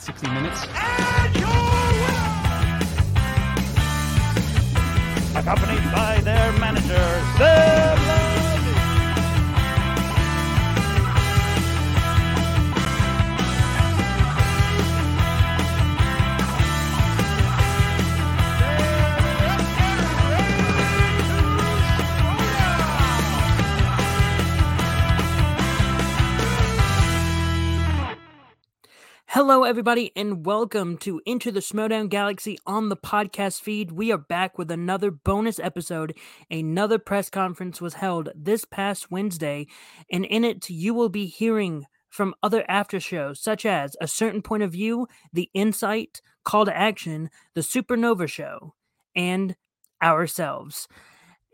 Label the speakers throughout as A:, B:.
A: at 60 minutes.
B: Accompanied by their manager, Sam
C: Hello, everybody, and welcome to Into the Schmoedown Galaxy on the podcast feed. We are back with another bonus episode. Another press conference was held this past Wednesday, and in it, you will be hearing from other after shows such as A Certain Point of View, The Insight, Call to Action, The Supernova Show, and ourselves.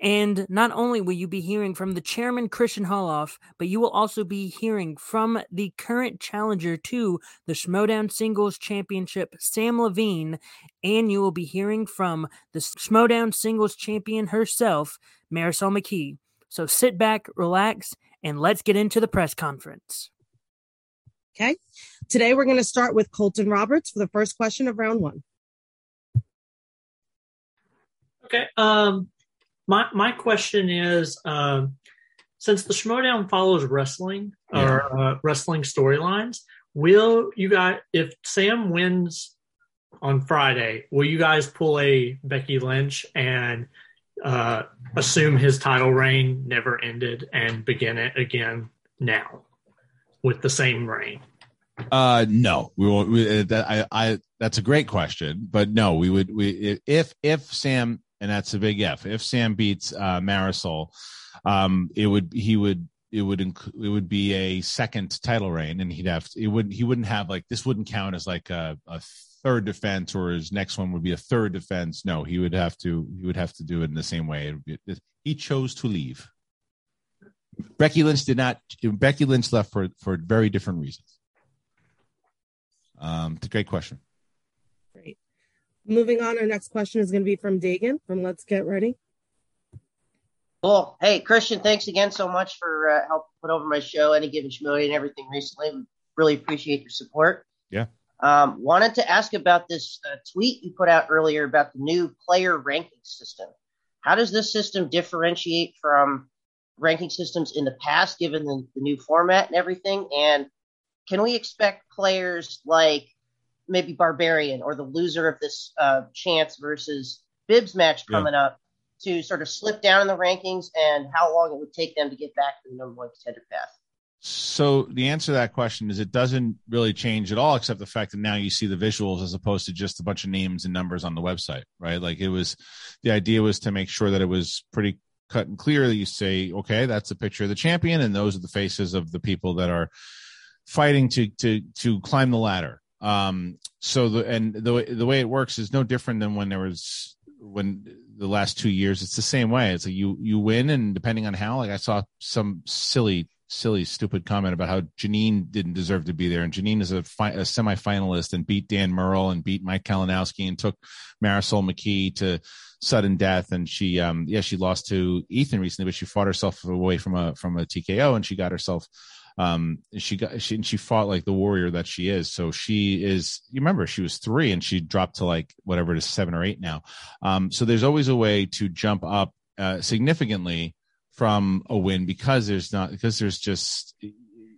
C: And not only will you be hearing from the chairman, Christian Harloff, but you will also be hearing from the current challenger to the Schmoedown Singles Championship, Sam Levine, and you will be hearing from the Schmoedown Singles Champion herself, Marisol McKee. So sit back, relax, and let's get into the press conference.
D: Okay. Today we're going to start with Colton Roberts for the first question of round one.
E: Okay. Um, my my question is, um, since the Schmoedown follows wrestling or uh, wrestling storylines, will you guys, if Sam wins on Friday, will you guys pull a Becky Lynch and uh, assume his title reign never ended and begin it again now with the same reign?
F: Uh, no, we won't. We, uh, that, I, I, that's a great question, but no, we would. We if if Sam and that's a big if. If Sam beats uh, Marisol, um, it would he would it would inc- it would be a second title reign, and he'd have it would he wouldn't have like this wouldn't count as like a, a third defense, or his next one would be a third defense. No, he would have to he would have to do it in the same way. Be, he chose to leave. Becky Lynch did not. Becky Lynch left for for very different reasons. Um, it's a great question.
D: Great. Moving on, our next question is going to be from Dagan from Let's Get Ready.
G: Cool. Hey, Christian, thanks again so much for uh, help put over my show, Any Given Schmoedown, and everything recently. We really appreciate your support.
F: Yeah.
G: Um, wanted to ask about this uh, tweet you put out earlier about the new player ranking system. How does this system differentiate from ranking systems in the past, given the, the new format and everything? And can we expect players like maybe Barbarian or the loser of this uh, Chance versus Bibbs match coming yeah. up to sort of slip down in the rankings and how long it would take them to get back to the number one contender path?
F: So the answer to that question is it doesn't really change at all, except the fact that now you see the visuals as opposed to just a bunch of names and numbers on the website, right? Like it was, the idea was to make sure that it was pretty cut and clear that you say, okay, that's a picture of the champion, and those are the faces of the people that are fighting to to to climb the ladder. Um, so the and the the way it works is no different than when there was when the last two years. It's the same way. It's like you you win, and depending on how, like I saw some silly silly stupid comment about how Janine didn't deserve to be there, and Janine is a, fi- a semi-finalist and beat Dan Murrell and beat Mike Kalinowski and took Marisol McKee to sudden death, and she um yeah she lost to Ethan recently, but she fought herself away from a from a TKO, and she got herself um she got she and she fought like the warrior that she is so she is you remember she was three and she dropped to like whatever it is seven or eight now um so there's always a way to jump up uh, significantly from a win because there's not because there's just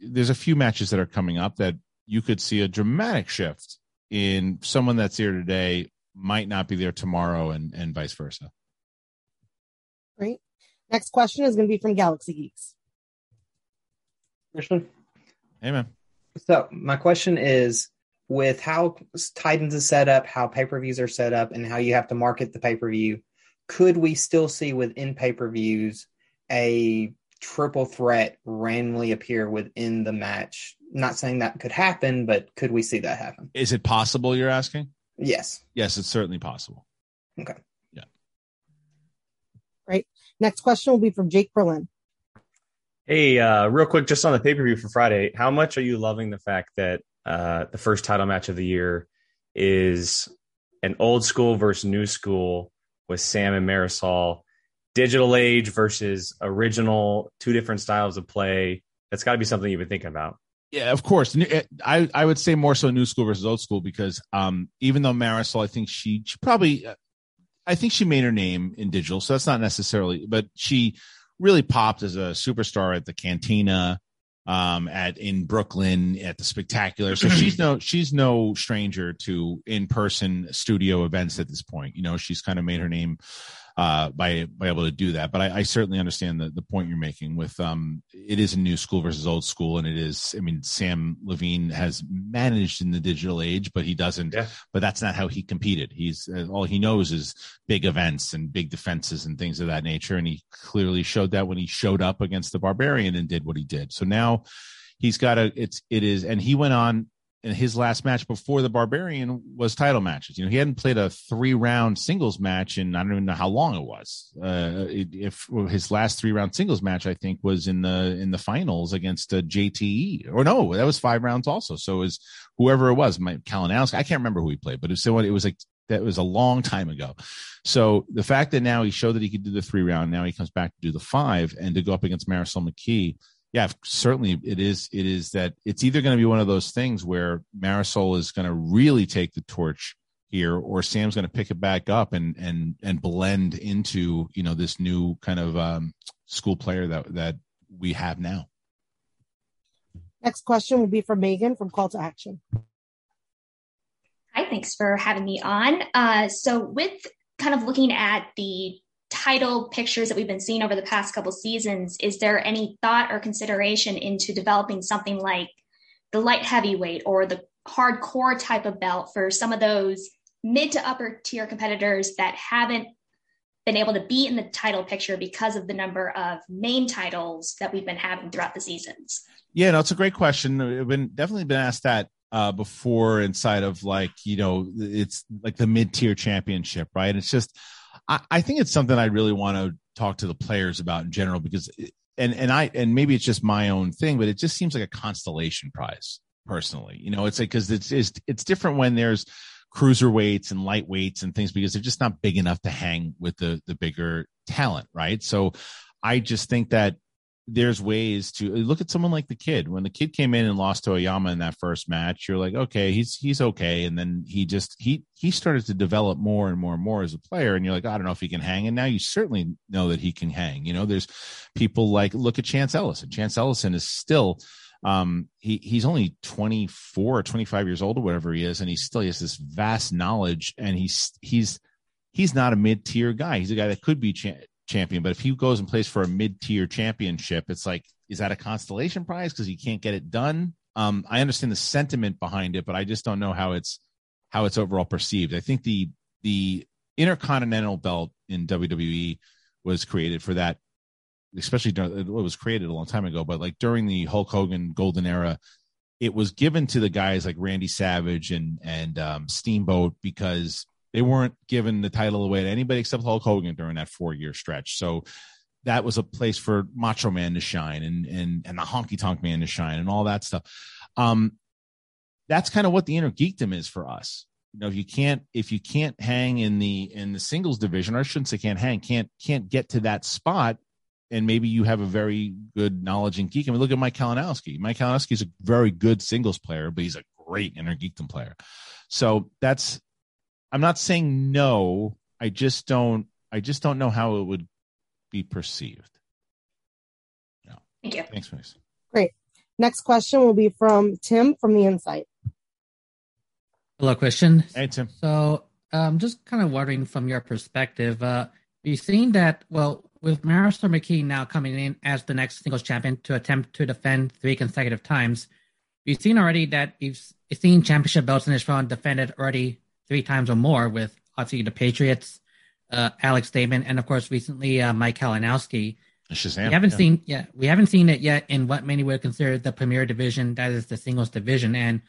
F: there's a few matches that are coming up that you could see a dramatic shift in someone that's here today might not be there tomorrow and and vice versa
D: Great. Next question is going to be from Galaxy Geeks.
H: Christian.
F: Amen.
H: So my question is with how Titans is set up, how pay-per-views are set up, and how you have to market the pay-per-view, could we still see within pay-per-views a triple threat randomly appear within the match? Not saying that could happen, but could we see that happen?
F: Is it possible you're asking?
H: Yes.
F: Yes, it's certainly possible.
H: Okay.
F: Yeah.
D: Right. Next question will be from Jake Berlin.
I: Hey, uh, real quick, just on the pay per view for Friday, how much are you loving the fact that uh, the first title match of the year is an old school versus new school with Sam and Marisol, digital age versus original, two different styles of play? That's got to be something you've been thinking about.
F: Yeah, of course. I I would say more so new school versus old school because um, even though Marisol, I think she she probably, I think she made her name in digital, so that's not necessarily, but she really popped as a superstar at the Cantina, um, at in Brooklyn at the Spectacular. So she's no she's no stranger to in person studio events at this point. You know, she's kind of made her name uh, by by able to do that. But I, I, certainly understand the, the point you're making with um, it is a new school versus old school, and it is. I mean, Sam Levine has managed in the digital age, but he doesn't. Yeah. But that's not how he competed. He's uh, all he knows is big events and big defenses and things of that nature, and he clearly showed that when he showed up against the Barbarian and did what he did. So now he's got a it's it is, and he went on and his last match before the Barbarian was title matches. You know, he hadn't played a three round singles match in I don't even know how long it was. Uh, if his last three round singles match, I think, was in the in the finals against uh, JTE. Or no, that was five rounds also. So it was whoever it was, Mike Kalinowski. I can't remember who he played, but it was, it was like that was a long time ago. So the fact that now he showed that he could do the three round, now he comes back to do the five and to go up against Marisol McKee yeah, certainly it is. It is that it's either going to be one of those things where Marisol is going to really take the torch here, or Sam's going to pick it back up and and and blend into you know this new kind of um, school player that that we have now.
D: Next question will be from Megan from Call to Action.
A: Hi, thanks for having me on. Uh, so, with kind of looking at the title pictures that we've been seeing over the past couple seasons, is there any thought or consideration into developing something like the light heavyweight or the hardcore type of belt for some of those mid to upper tier competitors that haven't been able to be in the title picture because of the number of main titles that we've been having throughout the seasons?
F: Yeah, no, it's a great question. I've been definitely been asked that uh, before inside of like you know it's like the mid tier championship, right? It's just I, I think it's something I really want to talk to the players about in general because, and and I and maybe it's just my own thing, but it just seems like a constellation prize personally. You know, it's like because it's, it's it's different when there's cruiserweights and lightweights and things because they're just not big enough to hang with the the bigger talent, right? So I just think that there's ways to look at someone like the kid. When the kid came in and lost to Oyama in that first match, you're like, okay, he's he's okay. And then he just he he started to develop more and more and more as a player. And you're like, I don't know if he can hang. And now you certainly know that he can hang. You know, there's people like look at Chance Ellison. Chance Ellison is still um he he's only 24 or 25 years old or whatever he is and he still has this vast knowledge and he's he's he's not a mid-tier guy he's a guy that could be cha- champion. But if he goes and plays for a mid tier championship, it's like, is that a constellation prize because he can't get it done? Um, I understand the sentiment behind it, but I just don't know how it's how it's overall perceived. I think the the intercontinental belt in WWE was created for that, especially during, it was created a long time ago. But like during the Hulk Hogan golden era, it was given to the guys like Randy Savage and and um, Steamboat because they weren't given the title away to anybody except Hulk Hogan during that four year stretch. So that was a place for Macho Man to shine and and and the Honky Tonk Man to shine and all that stuff. Um, that's kind of what the inner geekdom is for us. You know, if you can't if you can't hang in the in the singles division, or I shouldn't say can't hang, can't can't get to that spot, and maybe you have a very good knowledge in geek. I mean, look at Mike Kalinowski. Mike Kalinowski is a very good singles player, but he's a great inner geekdom player. So that's I'm not saying no. I just don't. I just don't know how it would be perceived.
A: No. Thank you.
F: Thanks, Max.
D: Great. Next question will be from Tim from the Insight.
J: Hello, Christian.
F: Hey, Tim.
J: So, um, just kind of wondering from your perspective, uh, you've seen that, well, with Marisol McKee now coming in as the next singles champion to attempt to defend three consecutive times, you've seen already that you've seen championship belts in this run defended already three times or more with obviously the Patriots, uh, Alex Damon, and of course recently uh, Mike Kalinowski.
F: Shazam,
J: we haven't
F: yeah.
J: seen yeah we haven't seen it yet in what many would consider the premier division that is the singles division and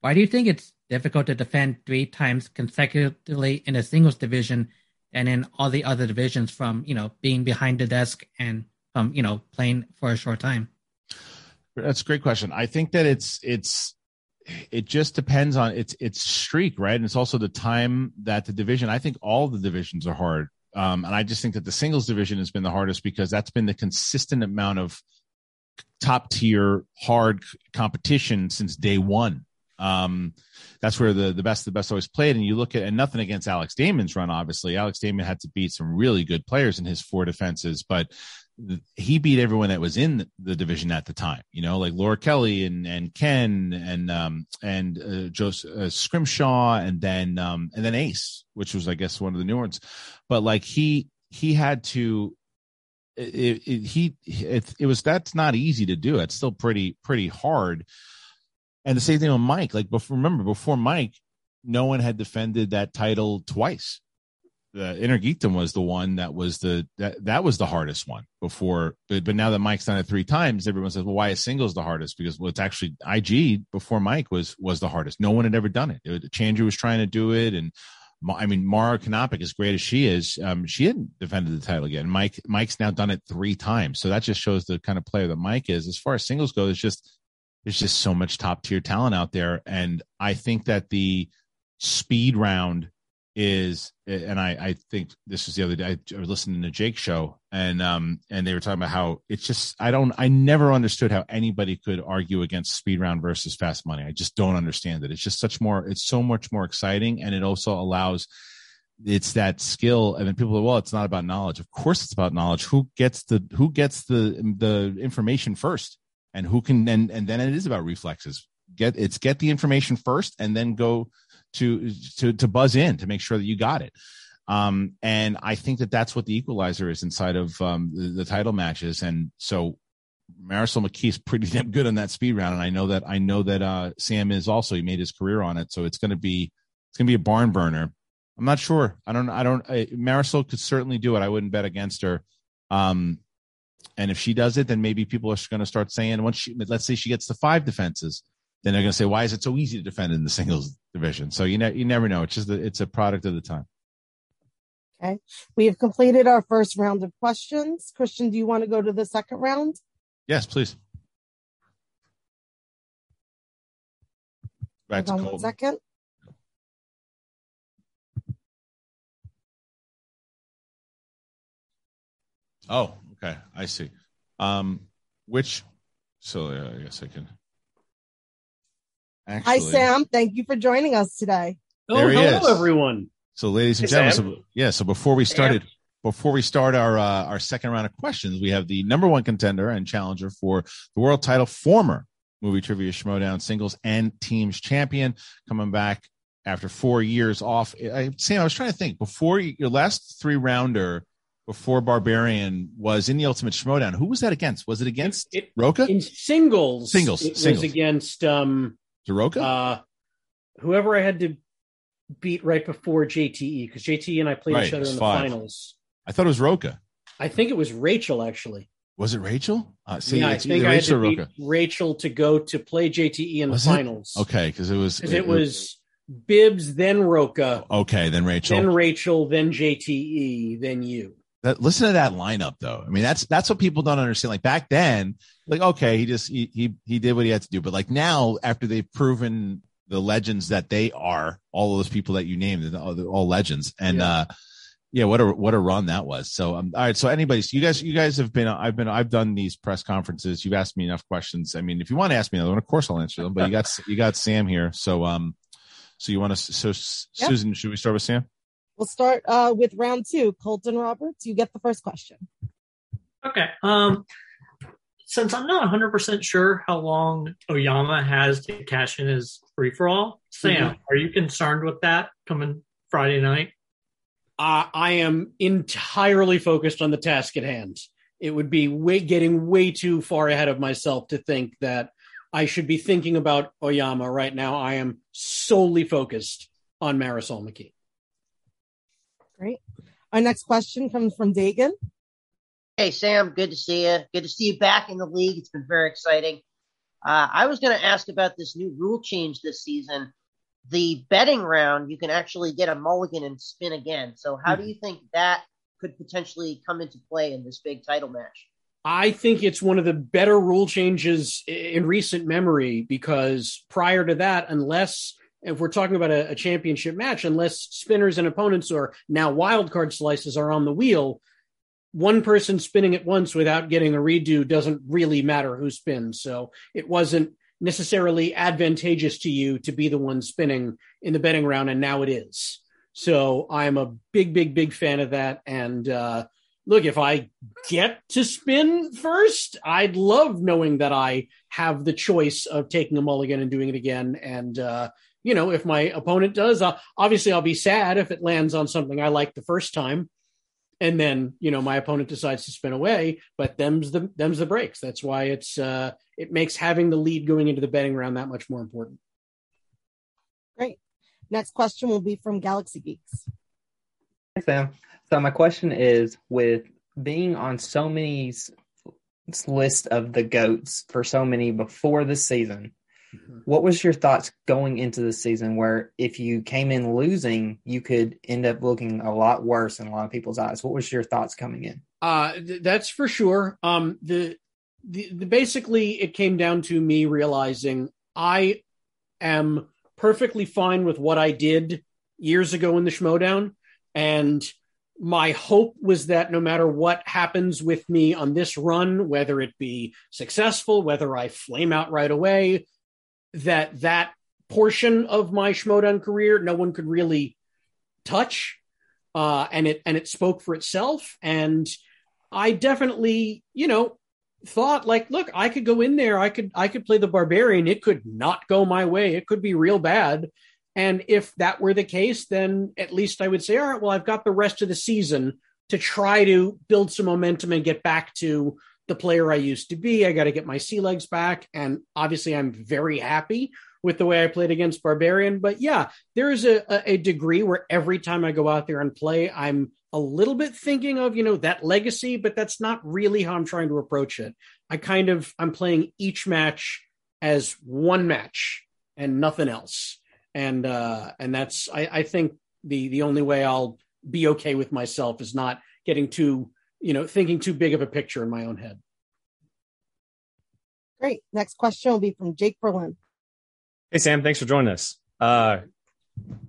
J: why do you think it's difficult to defend three times consecutively in a singles division and in all the other divisions from you know being behind the desk and from you know playing for a short time
F: that's a great question i think that it's it's it just depends on its its streak, right? And it's also the time that the division. I think all the divisions are hard, um, and I just think that the singles division has been the hardest because that's been the consistent amount of top tier hard competition since day one. Um, that's where the the best the best always played. And you look at and nothing against Alex Damon's run. Obviously, Alex Damon had to beat some really good players in his four defenses, but he beat everyone that was in the division at the time. You know, like Laura Kelly and and Ken and um and uh, Joseph uh, Scrimshaw and then um and then Ace, which was I guess one of the new ones. But like he he had to it, it, he it, it was that's not easy to do. It's still pretty pretty hard. And the same thing with Mike. Like before, remember before Mike, no one had defended that title twice. The Inter was the one that was the that, that was the hardest one before. But, but now that Mike's done it three times, everyone says, "Well, why is singles the hardest?" Because well, it's actually IG before Mike was was the hardest. No one had ever done it. it Chandru was trying to do it, and I mean, Mara Kanopic, as great as she is, um, she hadn't defended the title again. Mike, Mike's now done it three times, so that just shows the kind of player that Mike is. As far as singles go, there's just there's just so much top tier talent out there, and I think that the speed round is and I, I think this was the other day I was listening to Jake's show and um and they were talking about how it's just I don't I never understood how anybody could argue against speed round versus fast money. I just don't understand it. It's just such more it's so much more exciting and it also allows it's that skill and then people are well it's not about knowledge. Of course it's about knowledge. Who gets the who gets the the information first and who can and and then it is about reflexes. Get it's get the information first and then go to to to buzz in to make sure that you got it. Um, and I think that that's what the equalizer is inside of um, the, the title matches. And so Marisol McKee is pretty damn good on that speed round, and I know that I know that uh, Sam is also. He made his career on it, so it's going to be it's going to be a barn burner. I'm not sure. I don't. I don't. I, Marisol could certainly do it. I wouldn't bet against her. Um, and if she does it, then maybe people are going to start saying once she, let's say she gets the five defenses, then they're going to say, why is it so easy to defend in the singles division? So you know, you never know. It's just, a, it's a product of the time.
D: Okay. We have completed our first round of questions. Christian, do you want to go to the second round?
F: Yes, please.
D: Back Hold on one second.
F: Oh, okay. I see. Um, which, so uh, I guess I can.
D: Actually. Hi, Sam. Thank you for joining us today.
K: Oh, hello, is. everyone.
F: So, ladies and hey, gentlemen, so, yeah. So before we started, Sam. before we start our uh, our second round of questions, we have the number one contender and challenger for the world title, former movie trivia Schmoedown singles and teams champion, coming back after four years off. I, Sam, I was trying to think before your last three rounder before Barbarian was in the Ultimate Schmoedown. Who was that against? Was it against it, Rocha?
K: In singles,
F: singles,
K: it
F: singles.
K: was against um,
F: Daroka?
K: Uh, whoever I had to beat right before JTE because JTE and I played right, each other in the five. finals.
F: I thought it was Rocha.
K: I think it was Rachel actually.
F: Was it Rachel?
K: Uh, see, yeah, I think I had to beat Rachel to go to play JTE in was the it? finals.
F: Okay, because it was
K: it, it, was Bibbs, then Rocha.
F: Okay, then Rachel,
K: then Rachel, then JTE, then you.
F: That, listen to that lineup though. I mean, that's that's what people don't understand. Like back then, like okay, he just he he he did what he had to do, but like now, after they've proven the legends that they are, all those people that you named, all, all legends, and yeah. uh, yeah, what a what a run that was. So um, all right, so anybody, so you guys, you guys have been, I've been, I've done these press conferences. You've asked me enough questions. I mean, if you want to ask me another one, of course I'll answer them. But you got you got Sam here, so um, so you want to, so yep. Susan, should we start with Sam?
D: We'll start uh, with round two. Colton Roberts, you get the first question.
E: Okay. Um, since I'm not 100% sure how long Oyama has to cash in his free for all, Sam, mm-hmm. are you concerned with that coming Friday night?
K: Uh, I am entirely focused on the task at hand. It would be way, getting way too far ahead of myself to think that I should be thinking about Oyama right now. I am solely focused on Marisol McKee.
D: Great. Our next question comes from Dagan.
G: Hey, Sam, good to see you. Good to see you back in the league. It's been very exciting. Uh, I was going to ask about this new rule change this season. The betting round, you can actually get a mulligan and spin again. So, how do you think that could potentially come into play in this big title match?
K: I think it's one of the better rule changes in recent memory because prior to that, unless if we're talking about a, a, championship match, unless spinners and opponents or now wild card slices are on the wheel, one person spinning at once without getting a redo doesn't really matter who spins. So it wasn't necessarily advantageous to you to be the one spinning in the betting round, and now it is. So I'm a big, big, big fan of that. And uh, look, if I get to spin first, I'd love knowing that I have the choice of taking a mulligan and doing it again. And uh, you know, if my opponent does, uh, obviously I'll be sad if it lands on something I like the first time and then you know my opponent decides to spin away but them's the them's the breaks that's why it's uh it makes having the lead going into the betting round that much more important
D: Great. Next question will be from Galaxy Geeks.
H: Hey, Sam. So my question is, with being on so many s- list of the goats for so many before this season, what was your thoughts going into the season? Where if you came in losing, you could end up looking a lot worse in a lot of people's eyes. What was your thoughts coming in?
K: Uh, th- that's for sure. Um, the, the the basically it came down to me realizing I am perfectly fine with what I did years ago in the Schmoedown, and my hope was that no matter what happens with me on this run, whether it be successful, whether I flame out right away, that that portion of my Schmoedown career no one could really touch uh, and it and it spoke for itself. And I definitely, you know, thought like, look, I could go in there, I could I could play the barbarian. It could not go my way. It could be real bad. And if that were the case, then at least I would say, all right, well, I've got the rest of the season to try to build some momentum and get back to the player I used to be. I got to get my sea legs back. And obviously, I'm very happy with the way I played against Barbarian. But yeah, there is a, a, degree where every time I go out there and play, I'm a little bit thinking of, you know, that legacy, but that's not really how I'm trying to approach it. I kind of, I'm playing each match as one match and nothing else. And, uh, and that's, I, I think the, the only way I'll be okay with myself is not getting too, you know, thinking too big of a picture in my own head.
D: Great. Next question will be from Jake Berlin.
I: Hey Sam, thanks for joining us. Uh,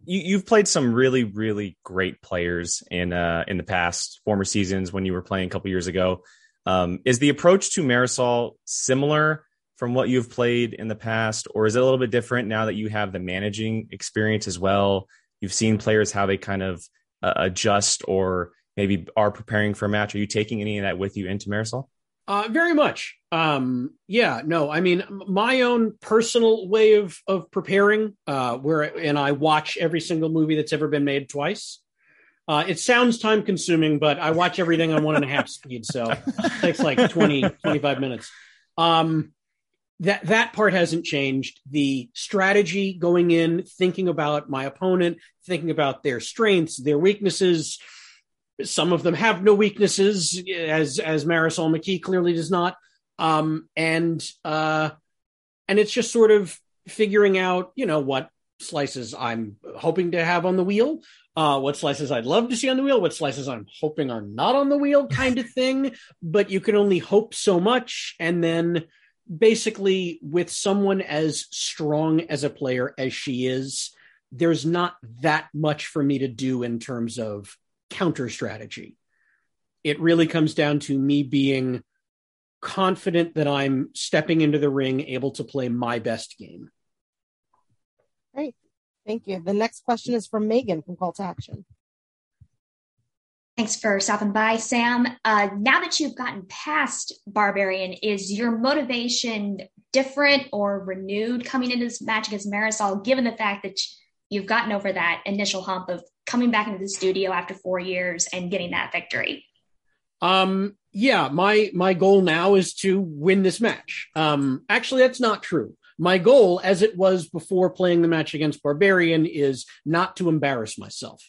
I: you, you've played some really, really great players in uh, in the past former seasons when you were playing a couple years ago. Um, is the approach to Marisol similar from what you've played in the past, or is it a little bit different now that you have the managing experience as well? You've seen players how they kind of uh, adjust or maybe are preparing for a match. Are you taking any of that with you into Marisol?
K: Uh, very much. Um, yeah, no, I mean, my own personal way of, of preparing, uh, where, and I watch every single movie that's ever been made twice. Uh, it sounds time consuming, but I watch everything on one and a half speed. So it takes like 20, 25 minutes. Um, that, that part hasn't changed. The strategy going in, thinking about my opponent, thinking about their strengths, their weaknesses, some of them have no weaknesses, as as Marisol McKee clearly does not. Um, and uh, and it's just sort of figuring out, you know, what slices I'm hoping to have on the wheel, uh, what slices I'd love to see on the wheel, what slices I'm hoping are not on the wheel, kind of thing. But you can only hope so much, and then basically with someone as strong as a player as she is, there's not that much for me to do in terms of counter strategy. It really comes down to me being confident that I'm stepping into the ring able to play my best game.
D: Great. Thank you. The next question is from Megan from Call to Action.
A: Thanks for stopping by, Sam. Uh, now that you've gotten past Barbarian, is your motivation different or renewed coming into this match against Marisol, given the fact that you've gotten over that initial hump of coming back into the studio after four years and getting that victory?
K: Um, yeah, my my goal now is to win this match. Um, actually, that's not true. My goal, as it was before playing the match against Barbarian, is not to embarrass myself.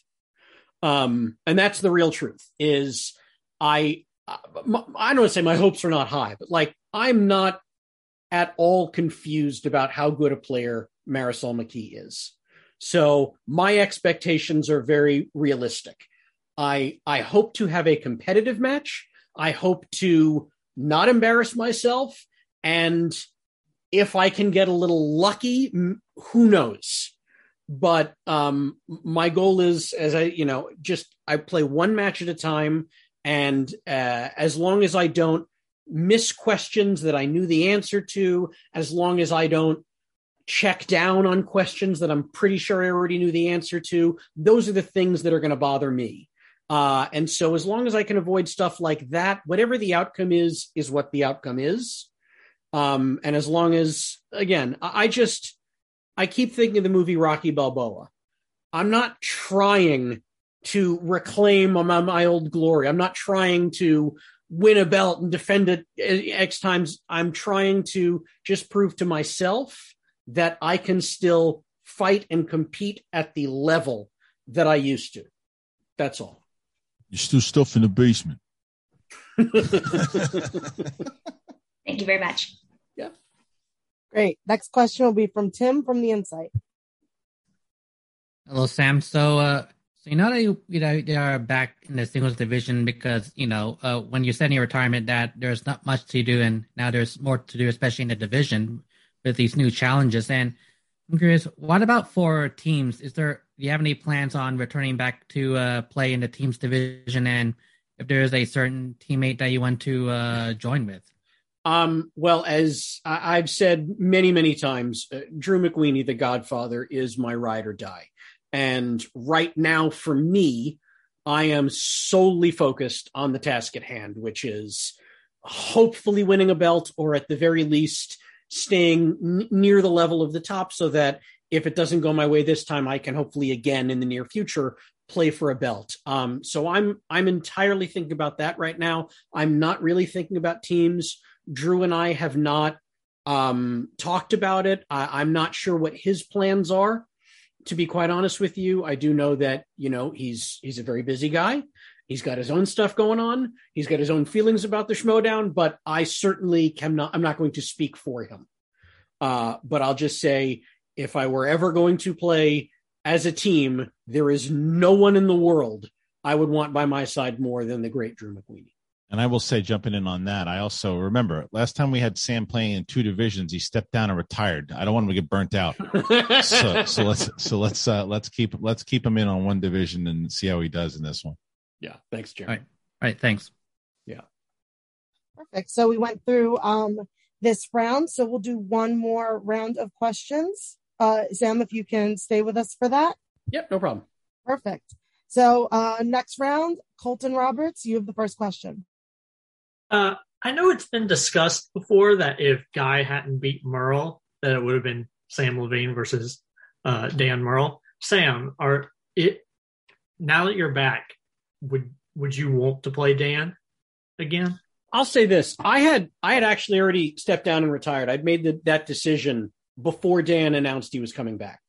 K: Um, and that's the real truth. Is I I don't want to say my hopes are not high, but like I'm not at all confused about how good a player Marisol McKee is. So my expectations are very realistic. I I hope to have a competitive match. I hope to not embarrass myself and if I can get a little lucky, who knows. But um my goal is as I, you know, just I play one match at a time And uh, as long as I don't miss questions that I knew the answer to, as long as I don't check down on questions that I'm pretty sure I already knew the answer to, those are the things that are going to bother me. Uh, and so as long as I can avoid stuff like that, whatever the outcome is, is what the outcome is. Um, and as long as, again, I, I just, I keep thinking of the movie Rocky Balboa. I'm not trying to reclaim my, my old glory. I'm not trying to win a belt and defend it X times. I'm trying to just prove to myself that I can still fight and compete at the level that I used to. That's all.
F: You're still stuff in the basement.
A: Thank you very much.
K: Yeah.
D: Great. Next question will be from Tim from the Insight.
J: Hello, Sam. So, uh, so you know that you, you know they are back in the singles division because you know uh, when you said in your retirement that there's not much to do, and now there's more to do, especially in the division with these new challenges. And I'm curious, what about for teams? Is there do you have any plans on returning back to uh, play in the teams division? And if there is a certain teammate that you want to uh, join with?
K: Um, well, as I- have said many, many times, uh, Drew McWeeny, the Godfather, is my ride or die. And right now, for me, I am solely focused on the task at hand, which is hopefully winning a belt or at the very least staying n- near the level of the top so that if it doesn't go my way this time, I can hopefully again in the near future play for a belt. Um, so I'm I'm entirely thinking about that right now. I'm not really thinking about teams. Drew and I have not um, talked about it. I, I'm not sure what his plans are. To be quite honest with you, I do know that you know he's he's a very busy guy. He's got his own stuff going on. He's got his own feelings about the Schmoedown, but I certainly can not. I'm not going to speak for him. Uh, but I'll just say, if I were ever going to play as a team, there is no one in the world I would want by my side more than the great Drew McWeeny.
F: And I will say, jumping in on that, I also remember last time we had Sam playing in two divisions, he stepped down and retired. I don't want him to get burnt out. so, so let's so let's uh, let's keep let's keep him in on one division and see how he does in this one.
K: Yeah, thanks, Jeremy.
J: All right, all right, thanks.
K: Yeah,
D: perfect. So we went through um, this round, so we'll do one more round of questions. Uh, Sam, if you can stay with us for that.
K: Yep, no problem.
D: Perfect. So uh, next round, Colton Roberts, you have the first question.
E: Uh, I know it's been discussed before that if Guy hadn't beat Murrell, that it would have been Sam Levine versus uh, Dan Murrell. Sam, are it now that you're back? Would would you want to play Dan again?
K: I'll say this: I had I had actually already stepped down and retired. I'd made the, that decision before Dan announced he was coming back.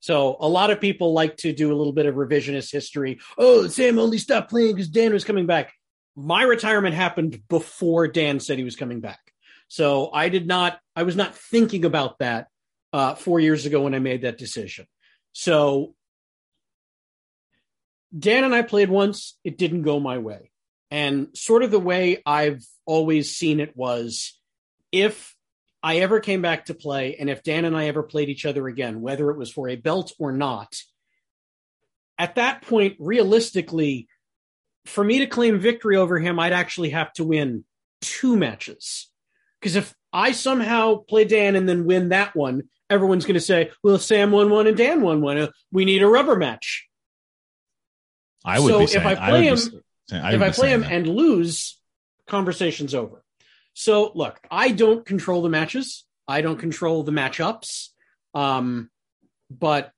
K: So a lot of people like to do a little bit of revisionist history. Oh, Sam only stopped playing because Dan was coming back my retirement happened before Dan said he was coming back. So I did not, I was not thinking about that uh, four years ago when I made that decision. So Dan and I played once, it didn't go my way. And sort of the way I've always seen it was if I ever came back to play, and if Dan and I ever played each other again, whether it was for a belt or not, at that point, realistically, for me to claim victory over him, I'd actually have to win two matches. Because if I somehow play Dan and then win that one, everyone's going to say, well, Sam won one and Dan won one. Uh, we need a rubber match.
F: I would
K: so
F: be saying,
K: if I play
F: I
K: him,
F: saying, I
K: if I play him
F: that.
K: and lose, conversation's over. So look, I don't control the matches. I don't control the matchups. Um, but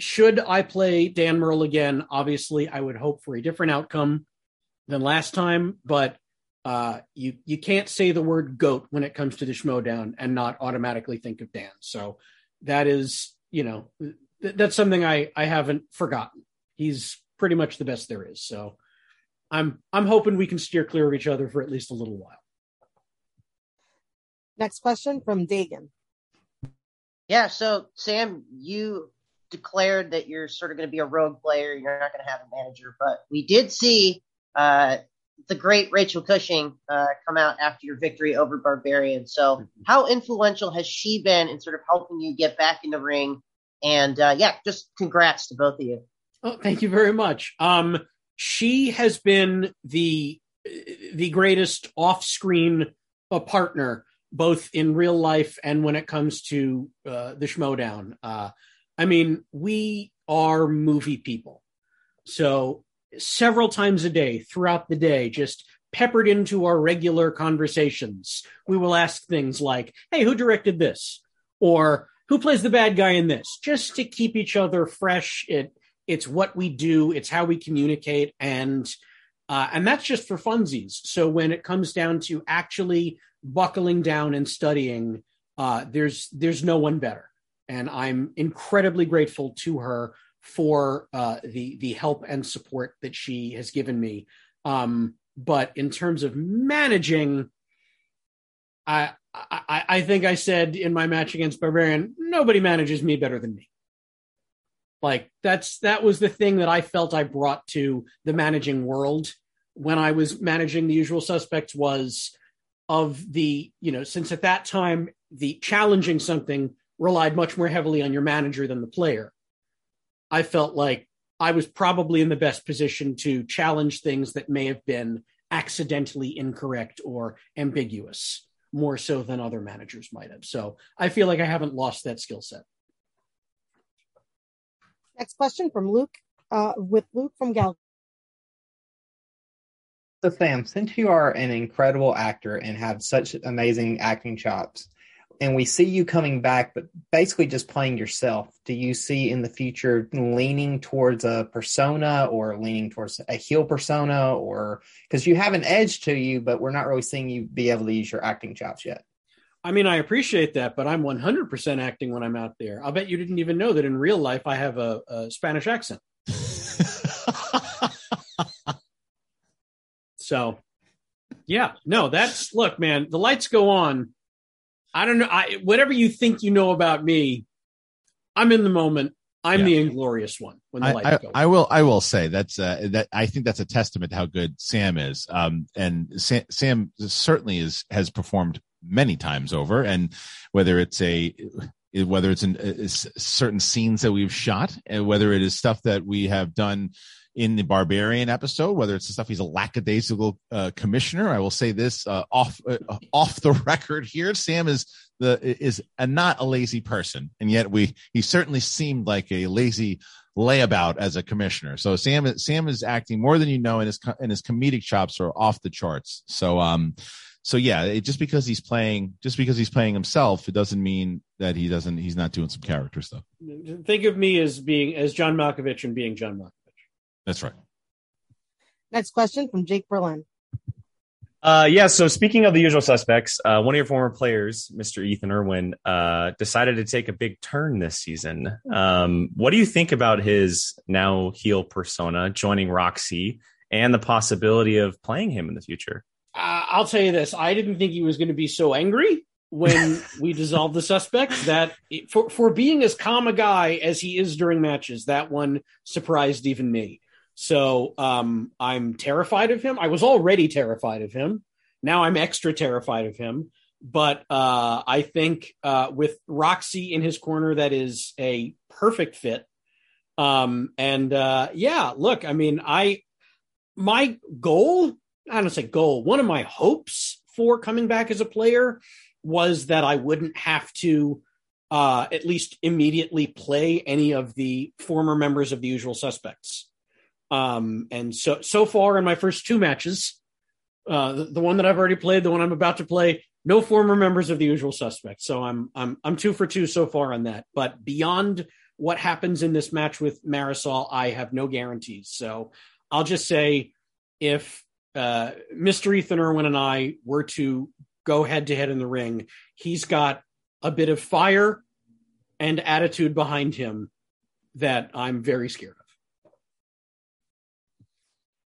K: should I play Dan Murrell again, obviously I would hope for a different outcome than last time. But uh, you you can't say the word goat when it comes to the Schmoedown and not automatically think of Dan. So that is, you know, th- that's something I I haven't forgotten. He's pretty much the best there is. So I'm I'm hoping we can steer clear of each other for at least a little while.
D: Next question from Dagan.
G: Yeah, so Sam, you declared that you're sort of going to be a rogue player. You're not going to have a manager, but we did see uh, the great Rachel Cushing uh, come out after your victory over Barbarian. So, how influential has she been in sort of helping you get back in the ring? And uh, yeah, just congrats to both of you.
K: Oh, thank you very much. Um, she has been the the greatest off-screen uh, partner both in real life and when it comes to uh, the Schmoedown. Uh, I mean, we are movie people. So several times a day throughout the day, just peppered into our regular conversations, we will ask things like, Hey, who directed this? Or who plays the bad guy in this? Just to keep each other fresh. It, it's what we do. It's how we communicate. And, uh, and that's just for funsies. So when it comes down to actually buckling down and studying, uh, there's, there's no one better. And I'm incredibly grateful to her for uh, the the help and support that she has given me. Um, but in terms of managing, I, I I think I said in my match against Barbarian, nobody manages me better than me. Like that's that was the thing that I felt I brought to the managing world when I was managing the usual suspects was of the you know since at that time the challenging something relied much more heavily on your manager than the player I felt like I was probably in the best position to challenge things that may have been accidentally incorrect or ambiguous more so than other managers might have. So I feel like I haven't lost that skill set.
D: Next question from Luke, uh, with Luke from Gal.
H: So Sam, since you are an incredible actor and have such amazing acting chops, and we see you coming back, but basically just playing yourself. Do you see in the future leaning towards a persona or leaning towards a heel persona, or because you have an edge to you, but we're not really seeing you be able to use your acting chops yet?
K: I mean, I appreciate that, but I'm 100% acting when I'm out there. I'll bet you didn't even know that in real life I have a, a Spanish accent. so, yeah, no, that's look, man, the lights go on I don't know. I, whatever you think you know about me, I'm in the moment. I'm yeah. the inglorious one when the
F: I,
K: lights
F: I,
K: go.
F: I will. I will say that's uh, that. I think that's a testament to how good Sam is. Um, and Sam, Sam certainly is has performed many times over, and whether it's a whether it's in uh, certain scenes that we've shot, and whether it is stuff that we have done in the Barbarian episode, whether it's the stuff he's a lackadaisical uh, commissioner. I will say this uh, off uh, off the record here: Sam is the is a, not a lazy person, and yet we he certainly seemed like a lazy layabout as a commissioner. So Sam is Sam is acting more than you know, and his and his comedic chops are off the charts. So um. So yeah, it, just because he's playing, just because he's playing himself, it doesn't mean that he doesn't. He's not doing some character stuff.
K: Think of me as being as John Malkovich and being John Malkovich.
F: That's right.
D: Next question from Jake Berlin.
I: Uh, yeah. So speaking of the usual suspects, uh, one of your former players, Mr. Ethan Irwin, uh, decided to take a big turn this season. Um, what do you think about his now heel persona joining Roxy and the possibility of playing him in the future?
K: Uh, I'll tell you this: I didn't think he was going to be so angry when we dissolved the suspect. That for for being as calm a guy as he is during matches, that one surprised even me. So um, I'm terrified of him. I was already terrified of him. Now I'm extra terrified of him. But uh, I think uh, with Roxy in his corner, that is a perfect fit. Um, and uh, yeah, look, I mean, I my goal, I don't say goal, one of my hopes for coming back as a player was that I wouldn't have to uh, at least immediately play any of the former members of the usual suspects. Um, and so so far in my first two matches, uh, the, the, one that I've already played, the one I'm about to play, no former members of the usual suspects. So I'm I'm I'm two for two so far on that. But beyond what happens in this match with Marisol, I have no guarantees. So I'll just say if uh, Mr. Ethan Irwin and I were to go head to head in the ring, he's got a bit of fire and attitude behind him that I'm very scared of.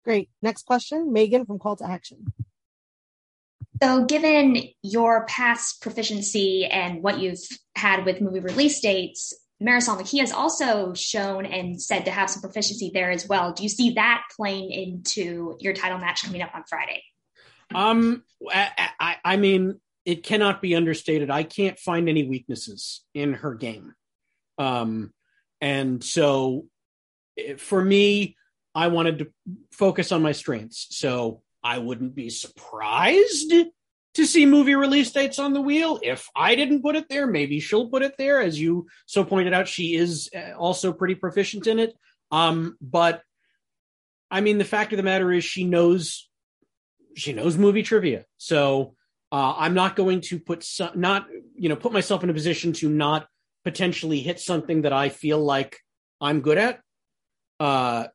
D: Great. Next question, Megan from Call to Action.
A: So, given your past proficiency and what you've had with movie release dates, Marisol McKee has also shown and said to have some proficiency there as well. Do you see that playing into your title match coming up on Friday?
K: Um, I, I, I mean, it cannot be understated. I can't find any weaknesses in her game. Um, and so for me, I wanted to focus on my strengths. So I wouldn't be surprised to see movie release dates on the wheel. If I didn't put it there, maybe she'll put it there. As you so pointed out, she is uh, also pretty proficient in it. Um, but I mean, the fact of the matter is, she knows she knows movie trivia. So uh, I'm not going to put some, not you know put myself in a position to not potentially hit something that I feel like I'm good at. Uh,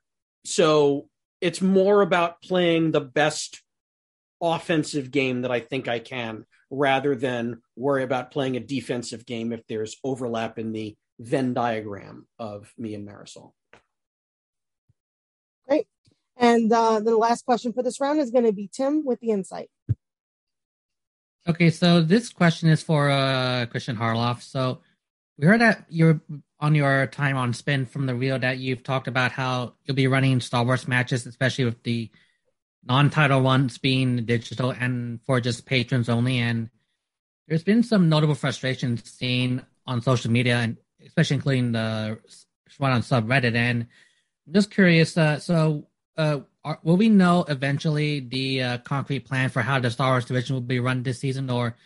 K: so it's more about playing the best offensive game that I think I can rather than worry about playing a defensive game if there's overlap in the Venn diagram of me and Marisol.
D: Great. And uh, the last question for this round is going to be Tim with the insight.
J: Okay, so this question is for uh, Christian Harloff. So we heard that you're on your time on spin from the reel that you've talked about how you'll be running Star Wars matches, especially with the non-title ones being digital and for just patrons only. And there's been some notable frustration seen on social media, and especially including the one on subreddit. And I'm just curious. Uh, so, uh, are, will we know eventually the uh, concrete plan for how the Star Wars division will be run this season, or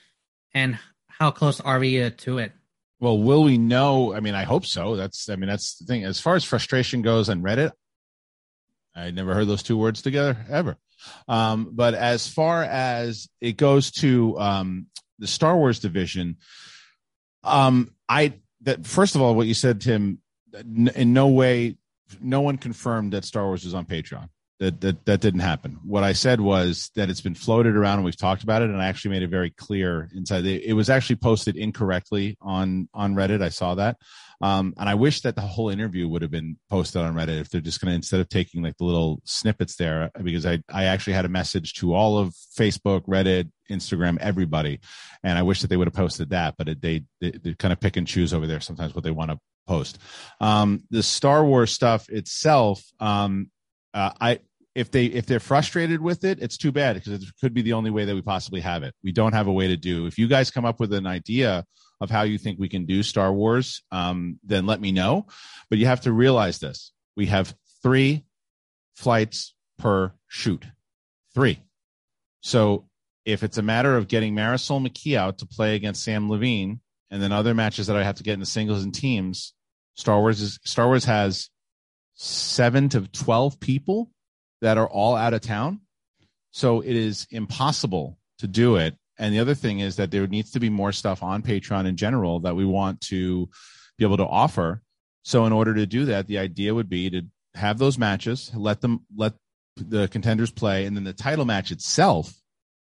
J: and how close are we uh, to it?
F: Well, will we know? I mean, I hope so. That's, I mean, that's the thing. As far as frustration goes on Reddit, I never heard those two words together ever. Um, but as far as it goes to um, the Star Wars division, um, I that first of all, what you said, Tim, in no way, no one confirmed that Star Wars is on Patreon that that that didn't happen. What I said was that it's been floated around and we've talked about it, and I actually made it very clear inside. It was actually posted incorrectly on on Reddit. I saw that, um, and I wish that the whole interview would have been posted on Reddit if they're just going to instead of taking like the little snippets there, because I I actually had a message to all of Facebook, Reddit, Instagram, everybody, and I wish that they would have posted that, but it, they, they they kind of pick and choose over there sometimes what they want to post. Um, the Star Wars stuff itself, um, uh, I if they if they're frustrated with it, it's too bad because it could be the only way that we possibly have it. We don't have a way to do. If you guys come up with an idea of how you think we can do Star Wars, um, then let me know. But you have to realize this: we have three flights per shoot, three. So if it's a matter of getting Marisol McKee out to play against Sam Levine, and then other matches that I have to get in the singles and teams, Star Wars is Star Wars has seven to twelve people that are all out of town. So it is impossible to do it. And the other thing is that there needs to be more stuff on Patreon in general that we want to be able to offer. So in order to do that, the idea would be to have those matches, let them let the contenders play, and then the title match itself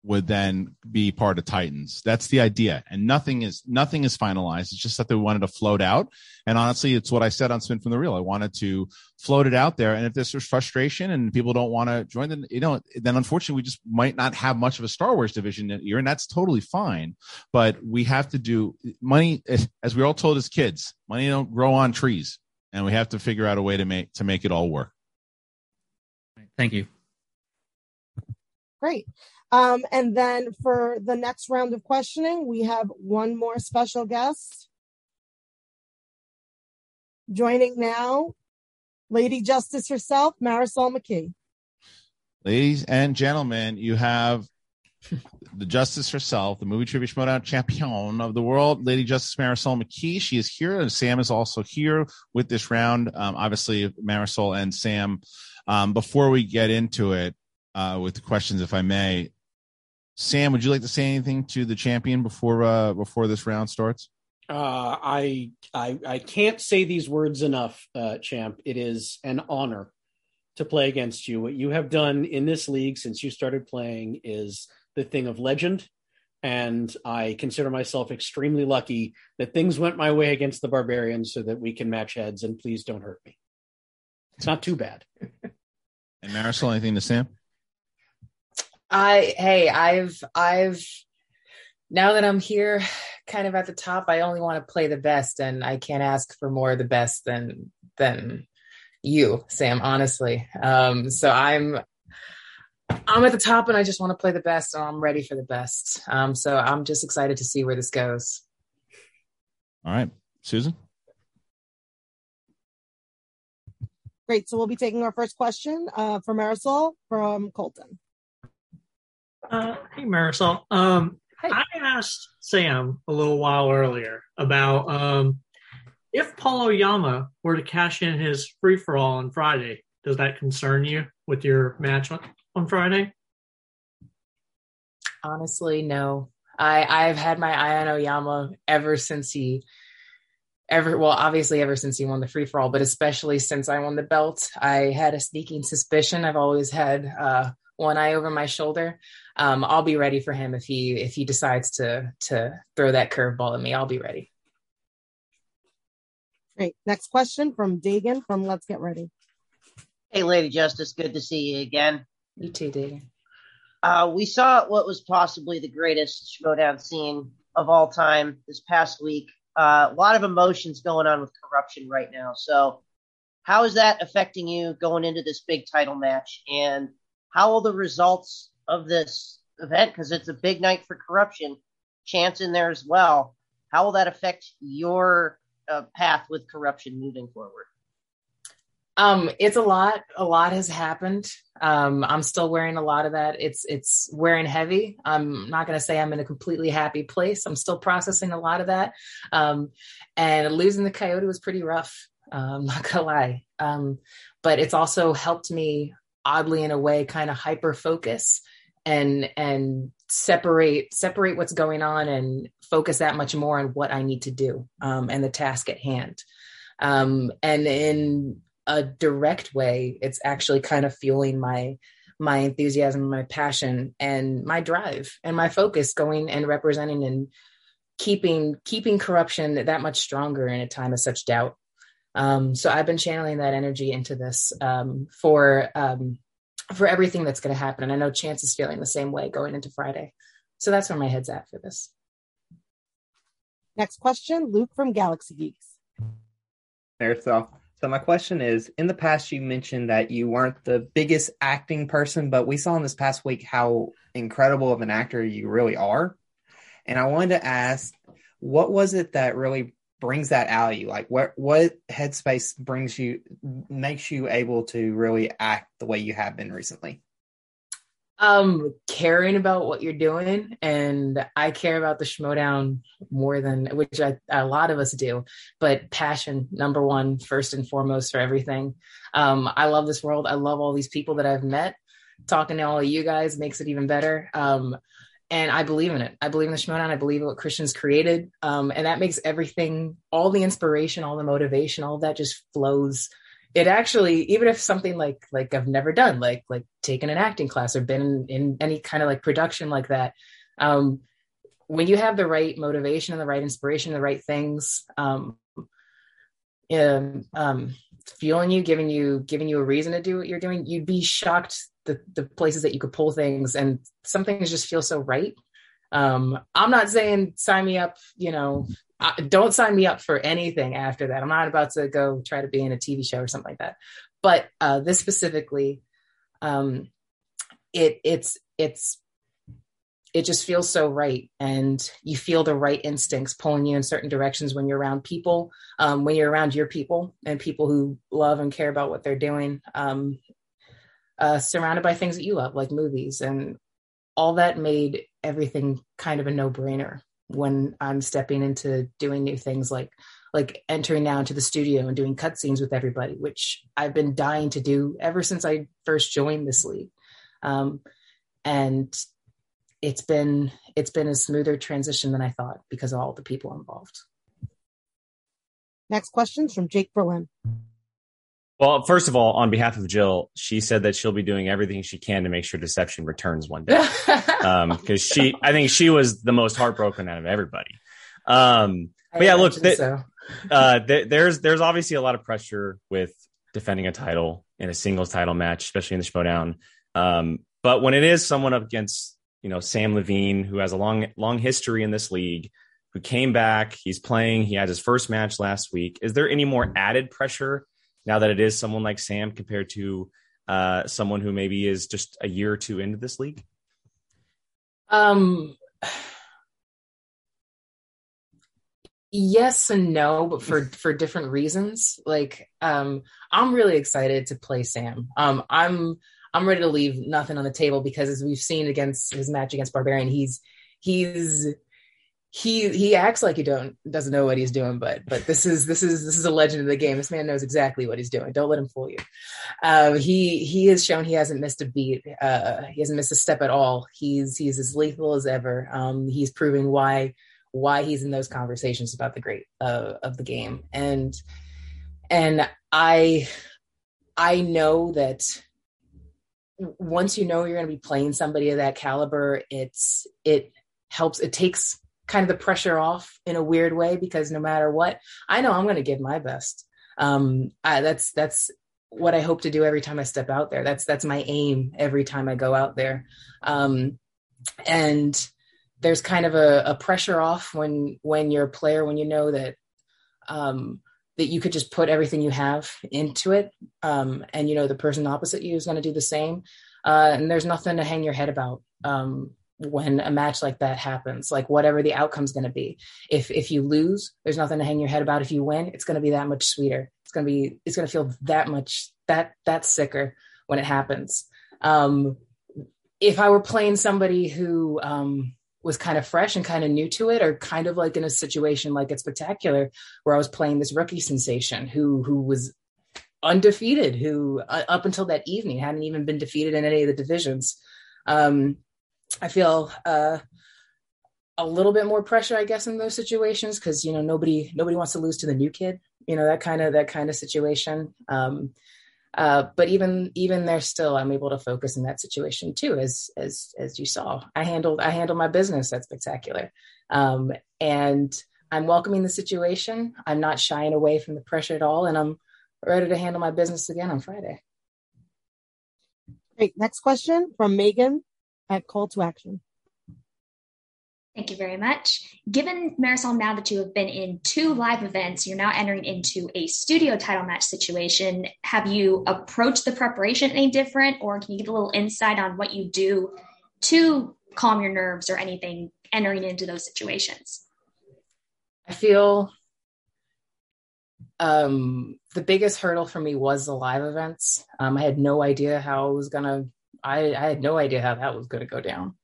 F: would then be part of Titans. That's the idea. And nothing is nothing is finalized. It's just that they wanted to float out. And honestly, it's what I said on Spin from the Reel. I wanted to float it out there. And if there's frustration and people don't want to join, then you know, then unfortunately we just might not have much of a Star Wars division that year, and that's totally fine. But we have to do money, as we are all told as kids, money don't grow on trees, and we have to figure out a way to make to make it all work.
J: Thank you.
D: Great. Um, and then for the next round of questioning, we have one more special guest. Joining now, Lady Justice herself, Marisol McKee.
F: Ladies and gentlemen, you have the Justice herself, the movie trivia schmoedown champion of the world, Lady Justice Marisol McKee. She is here, and Sam is also here with this round. Um, obviously, Marisol and Sam. Um, before we get into it uh, with the questions, if I may, Sam, would you like to say anything to the champion before uh, before this round starts?
K: Uh, I, I I can't say these words enough, uh, champ. It is an honor to play against you. What you have done in this league since you started playing is the thing of legend, and I consider myself extremely lucky that things went my way against the barbarians, so that we can match heads. And please don't hurt me. It's not too bad.
F: and Marisol, anything to Sam?
L: I hey, I've I've now that I'm here kind of at the top, I only want to play the best and I can't ask for more of the best than than you, Sam, honestly. Um so I'm I'm at the top and I just want to play the best and I'm ready for the best. Um so I'm just excited to see where this goes.
F: All right. Susan?
D: Great. So we'll be taking our first question uh, from Marisol from Colton.
E: Uh, hey, Marisol. Um, I asked Sam a little while earlier about um, if Paul Oyama were to cash in his free for all on Friday, does that concern you with your match on, on Friday?
L: Honestly, no. I I've had my eye on Oyama ever since he ever well obviously ever since he won the free for all but especially since i won the belt i had a sneaking suspicion i've always had uh, one eye over my shoulder um, i'll be ready for him if he if he decides to to throw that curveball at me i'll be ready
D: Great. Next question from Dagan from Let's Get Ready.
G: Hey, Lady Justice, good to see you again.
L: you too Dagan.
G: Uh, we saw what was possibly the greatest showdown scene of all time this past week. Uh, a lot of emotions going on with corruption right now. So, how is that affecting you going into this big title match? And how will the results of this event, because it's a big night for corruption, chance in there as well, how will that affect your uh, path with corruption moving forward?
L: Um, it's a lot. A lot has happened. Um, I'm still wearing a lot of that. It's it's wearing heavy. I'm not going to say I'm in a completely happy place. I'm still processing a lot of that. Um, and losing the coyote was pretty rough. Uh, I'm not gonna lie. Um, but it's also helped me oddly in a way kind of hyper focus and and separate separate what's going on and focus that much more on what I need to do um, and the task at hand. Um, and in a direct way, it's actually kind of fueling my my enthusiasm, my passion, and my drive and my focus going and representing and keeping keeping corruption that much stronger in a time of such doubt. Um, so I've been channeling that energy into this um, for um, for everything that's going to happen, and I know Chance is feeling the same way going into Friday. So that's where my head's at for this.
D: Next question, Luke from Galaxy Geeks.
H: There, so so my question is: In the past, you mentioned that you weren't the biggest acting person, but we saw in this past week how incredible of an actor you really are. And I wanted to ask, what was it that really brings that out of you? Like, what what headspace brings you makes you able to really act the way you have been recently?
L: um caring about what you're doing and i care about the schmoedown more than which I, a lot of us do but passion number one first and foremost for everything um i love this world i love all these people that i've met talking to all of you guys makes it even better um and i believe in it. I believe in the schmoedown i believe in what christians created. Um and that makes everything all the inspiration all the motivation all that just flows. It actually even if something like like i've never done like like taken an acting class or been in, in any kind of like production like that um when you have the right motivation and the right inspiration the right things um, um fueling you giving you giving you a reason to do what you're doing you'd be shocked the the places that you could pull things and some things just feel so right um i'm not saying sign me up you know uh, don't sign me up for anything after that. I'm not about to go try to be in a TV show or something like that. But uh, this specifically, um, it it's it's it just feels so right, and you feel the right instincts pulling you in certain directions when you're around people, um, when you're around your people and people who love and care about what they're doing, um, uh, surrounded by things that you love, like movies, and all that made everything kind of a no brainer when I'm stepping into doing new things like like entering now into the studio and doing cutscenes with everybody, which I've been dying to do ever since I first joined this league. Um, and it's been it's been a smoother transition than I thought because of all the people involved.
D: Next question's from Jake Berlin.
I: Well, first of all, on behalf of Jill, she said that she'll be doing everything she can to make sure Deception returns one day. Because um, she, I think she was the most heartbroken out of everybody. Um, but yeah, look, th-
L: so.
I: uh, th- there's there's obviously a lot of pressure with defending a title in a singles title match, especially in the Schmoedown. Um, but when it is someone up against, you know, Sam Levine, who has a long long history in this league, who came back, he's playing, he had his first match last week. Is there any more added pressure? Now that it is someone like Sam compared to uh, someone who maybe is just a year or two into this league?
L: Um, yes and no, but for for different reasons. Like, um, I'm really excited to play Sam. Um, I'm I'm ready to leave nothing on the table because as we've seen against his match against Barbarian, he's he's he he acts like he don't doesn't know what he's doing, but but this is this is this is a legend of the game. This man knows exactly what he's doing. Don't let him fool you. Um, he he has shown he hasn't missed a beat. Uh, he hasn't missed a step at all. He's he's as lethal as ever. Um, he's proving why why he's in those conversations about the great uh, of the game. And and I I know that once you know you're going to be playing somebody of that caliber, it's it helps. It takes kind of the pressure off in a weird way because no matter what, I know I'm going to give my best. Um, I, that's that's what I hope to do every time I step out there. That's that's my aim every time I go out there. Um, and there's kind of a, a, pressure off when when you're a player when you know that um, that you could just put everything you have into it, um, and you know the person opposite you is going to do the same. Uh, and there's nothing to hang your head about. Um, when a match like that happens like whatever the outcome's going to be. If if you lose there's nothing to hang your head about. If you win it's going to be that much sweeter. It's going to be it's going to feel that much that that sicker when it happens. Um if i were playing somebody who um was kind of fresh and kind of new to it or kind of like in a situation like it's spectacular where i was playing this rookie sensation who who was undefeated who uh, up until that evening hadn't even been defeated in any of the divisions um I feel uh, a little bit more pressure, I guess, in those situations because you know nobody nobody wants to lose to the new kid. You know that kind of that kind of situation. Um, uh, but even even there, still, I'm able to focus in that situation too. As as as you saw, I handled I handled my business. That's spectacular, um, and I'm welcoming the situation. I'm not shying away from the pressure at all, and I'm ready to handle my business again on Friday.
D: Great. Next question from Megan at Call to Action.
A: Thank you very much. Given Marisol, now that you have been in two live events, you're now entering into a studio title match situation. Have you approached the preparation any different, or can you give a little insight on what you do to calm your nerves or anything entering into those situations?
L: I feel um, the biggest hurdle for me was the live events. Um, I had no idea how I was going to I, I had no idea how that was going to go down.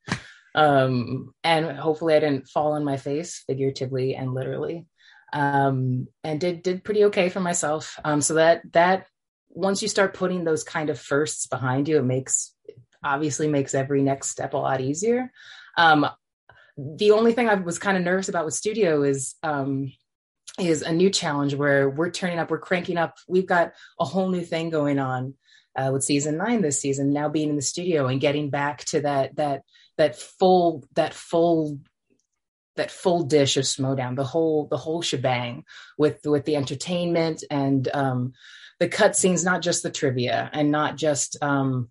L: Um, and hopefully I didn't fall on my face figuratively and literally. Um, and did did pretty okay for myself. Um, so that that once you start putting those kind of firsts behind you, it makes obviously makes every next step a lot easier. Um, the only thing I was kind of nervous about with studio is um, is a new challenge where we're turning up, we're cranking up. We've got a whole new thing going on uh, with season nine this season, now being in the studio and getting back to that that that full that full that full dish of Schmoedown, the whole the whole shebang with with the entertainment and um, the cutscenes, not just the trivia and not just um,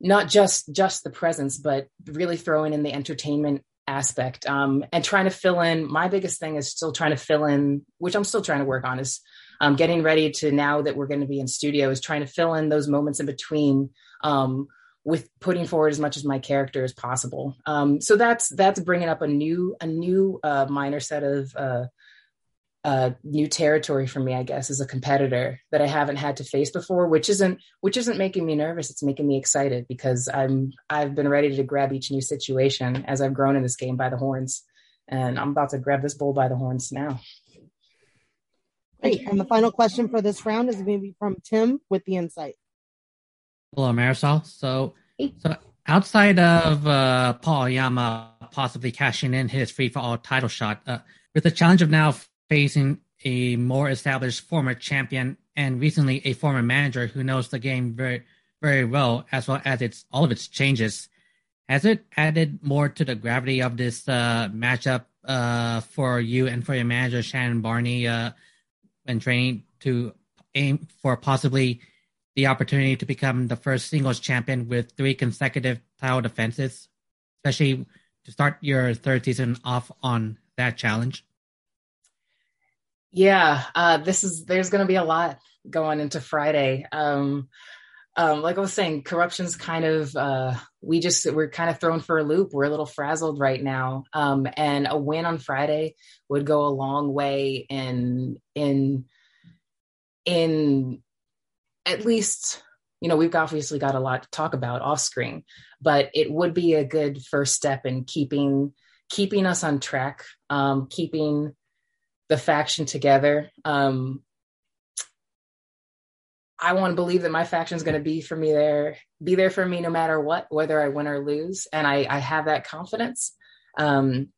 L: not just just the presence, but really throwing in the entertainment aspect um, and trying to fill in. My biggest thing is still trying to fill in, which I'm still trying to work on, is um, getting ready to now that we're going to be in studio is trying to fill in those moments in between um, with putting forward as much as my character as possible. Um, so that's that's bringing up a new a new uh, minor set of uh, uh, new territory for me, I guess, as a competitor that I haven't had to face before, which isn't which isn't making me nervous. It's making me excited because I'm I've been ready to grab each new situation as I've grown in this game by the horns, and I'm about to grab this bull by the horns now.
D: Great. And the final question for this round is going to be from Tim with the insight.
J: Hello, Marisol. So, so outside of uh, Paul Oyama possibly cashing in his free for all title shot, uh, with the challenge of now facing a more established former champion and recently a former manager who knows the game very, very well, as well as its all of its changes, has it added more to the gravity of this uh, matchup uh, for you and for your manager Shannon Barney? Uh, and training to aim for possibly the opportunity to become the first singles champion with three consecutive title defenses, especially to start your third season off on that challenge?
L: Yeah, uh, this is there's going to be a lot going into Friday. Um, um, like I was saying, corruption's kind of uh, we just we're kind of thrown for a loop. We're a little frazzled right now, um, and a win on Friday would go a long way in in in at least you know we've obviously got a lot to talk about off screen, but it would be a good first step in keeping keeping us on track, um, keeping the faction together. Um, I want to believe that my faction is going to be for me there, be there for me no matter what, whether I win or lose. And I, I have that confidence. Um,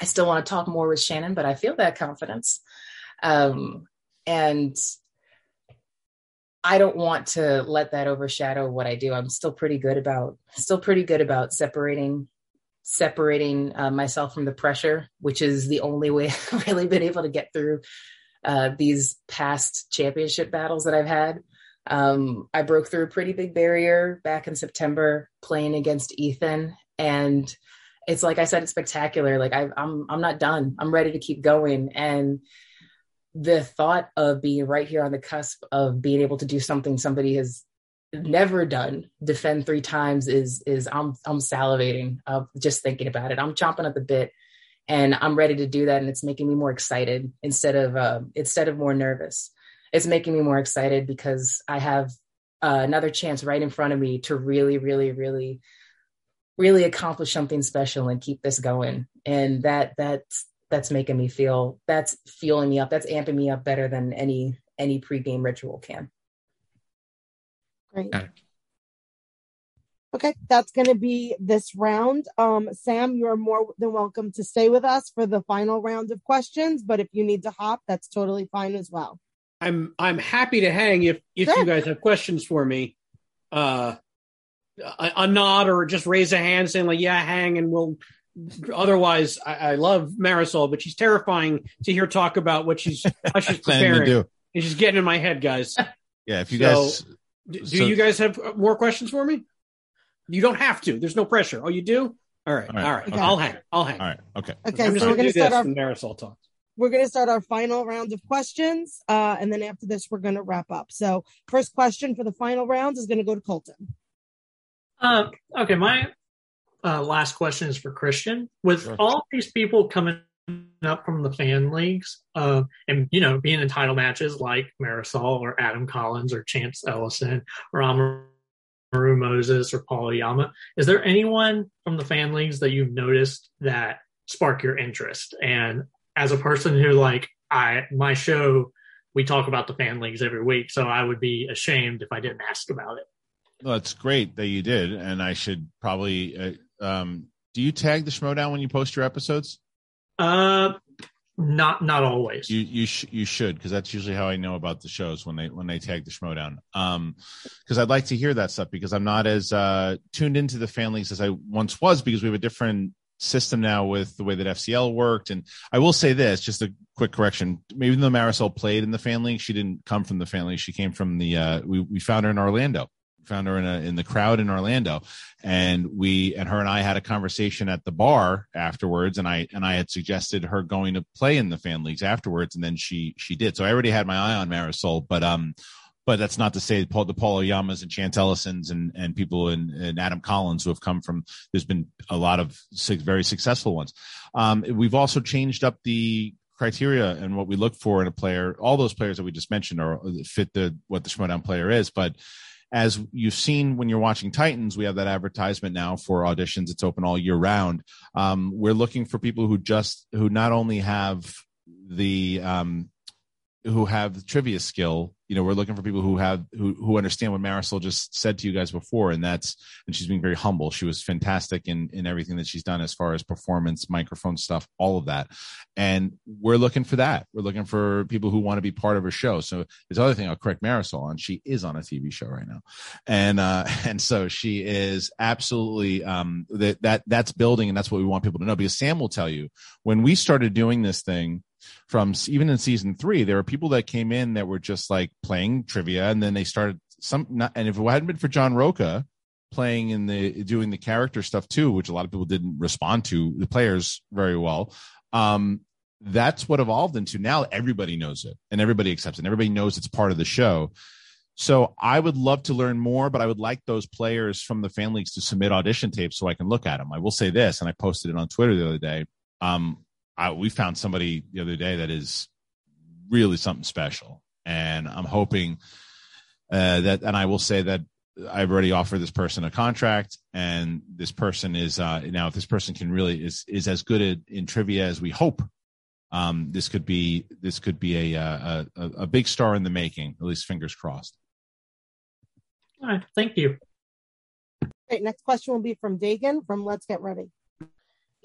L: I still want to talk more with Shannon, but I feel that confidence. Um, and I don't want to let that overshadow what I do. I'm still pretty good about, still pretty good about separating, separating uh, myself from the pressure, which is the only way I've really been able to get through uh, these past championship battles that I've had. Um, I broke through a pretty big barrier back in September playing against Ethan, and it's like I said, it's spectacular. Like I, I'm, I'm not done. I'm ready to keep going, and the thought of being right here on the cusp of being able to do something somebody has never done defend three times is is i'm i'm salivating uh, just thinking about it i'm chomping at the bit and i'm ready to do that and it's making me more excited instead of uh, instead of more nervous it's making me more excited because I have uh, another chance right in front of me to really, really, really, really accomplish something special and keep this going. And that that's that's making me feel that's fueling me up. That's amping me up better than any any pregame ritual can.
D: Great. Okay, that's going to be this round. Um, Sam, you're more than welcome to stay with us for the final round of questions, but if you need to hop, that's totally fine as well.
K: I'm I'm happy to hang if if sure. you guys have questions for me. Uh, a, a, nod or just raise a hand saying like yeah hang and we'll. Otherwise, I, I love Marisol, but she's terrifying to hear talk about what she's how she's preparing. do. And she's getting in my head, guys.
F: Yeah, if you so, guys
K: do, so, you guys have more questions for me? You don't have to. There's no pressure. Oh, you do? All right. All right. All right. Okay. I'll hang. I'll hang.
F: All right. Okay.
D: Okay. so we're going to start our
K: Marisol talks
D: we're going to start our final round of questions. Uh, and then after this, we're going to wrap up. So, first question for the final round is going to go to Colton.
E: Uh, okay. My uh, last question is for Christian. With sure. all these people coming up from the fan leagues uh, and, you know, being in title matches like Marisol or Adam Collins or Chance Ellison or Amaru Moses or Paul Oyama. is there anyone from the fan leagues that you've noticed that spark your interest? And as a person who like I my show we talk about the fan leagues every week, so I would be ashamed if I didn't ask about it.
F: Well, it's great that you did, and I should probably. Uh, um, do you tag the Schmoedown when you post your episodes?
E: Uh, not not always.
F: You you sh- you should because that's usually how I know about the shows when they when they tag the Schmoedown. Um, because I'd like to hear that stuff because I'm not as uh tuned into the fan leagues as I once was because we have a different system now with the way that FCL worked. And I will say this, just a quick correction. Even though Marisol played in the fan league, she didn't come from the fan league. She came from the, uh, we, we found her in Orlando, found her in a, in the crowd in Orlando. And we, and her and I had a conversation at the bar afterwards. And I, and I had suggested her going to play in the fan leagues afterwards. And then she, she did. So I already had my eye on Marisol, but, um, but that's not to say Paul, the Paul Oyamas and Chance Ellisons and, and people in, and Adam Collins who have come from, there's been a lot of very successful ones. Um, we've also changed up the criteria and what we look for in a player. All those players that we just mentioned are fit the, what the Schmoedown player is, but as you've seen when you're watching Titans, we have that advertisement now for auditions. It's open all year round. Um, we're looking for people who just, who not only have the, um, who have trivia skill. You know, we're looking for people who have who who understand what Marisol just said to you guys before, and that's and she's being very humble. She was fantastic in in everything that she's done as far as performance, microphone stuff, all of that. And we're looking for that. We're looking for people who want to be part of her show. So this other thing I'll correct Marisol on. She is on a TV show right now, and uh, and so she is absolutely um, that that that's building, and that's what we want people to know. Because Sam will tell you when we started doing this thing from even in season three, there were people that came in that were just like playing trivia, and then they started some. Not, and if it hadn't been for John Rocha playing in the doing the character stuff too, which a lot of people didn't respond to the players very well. Um, that's what evolved into now everybody knows it and everybody accepts it and everybody knows it's part of the show So I would love to learn more, but I would like those players from the fan leagues to submit audition tapes so I can look at them. I will say this, and I posted it on Twitter the other day. Um, I, we found somebody the other day that is really something special, and I'm hoping uh, that. And I will say that I've already offered this person a contract, and this person is uh, now if this person can really is is as good at, in trivia as we hope. Um, this could be this could be a, a a a big star in the making. At least fingers crossed.
E: All right, thank you.
D: Great. Next question will be from Dagan from Let's Get Ready.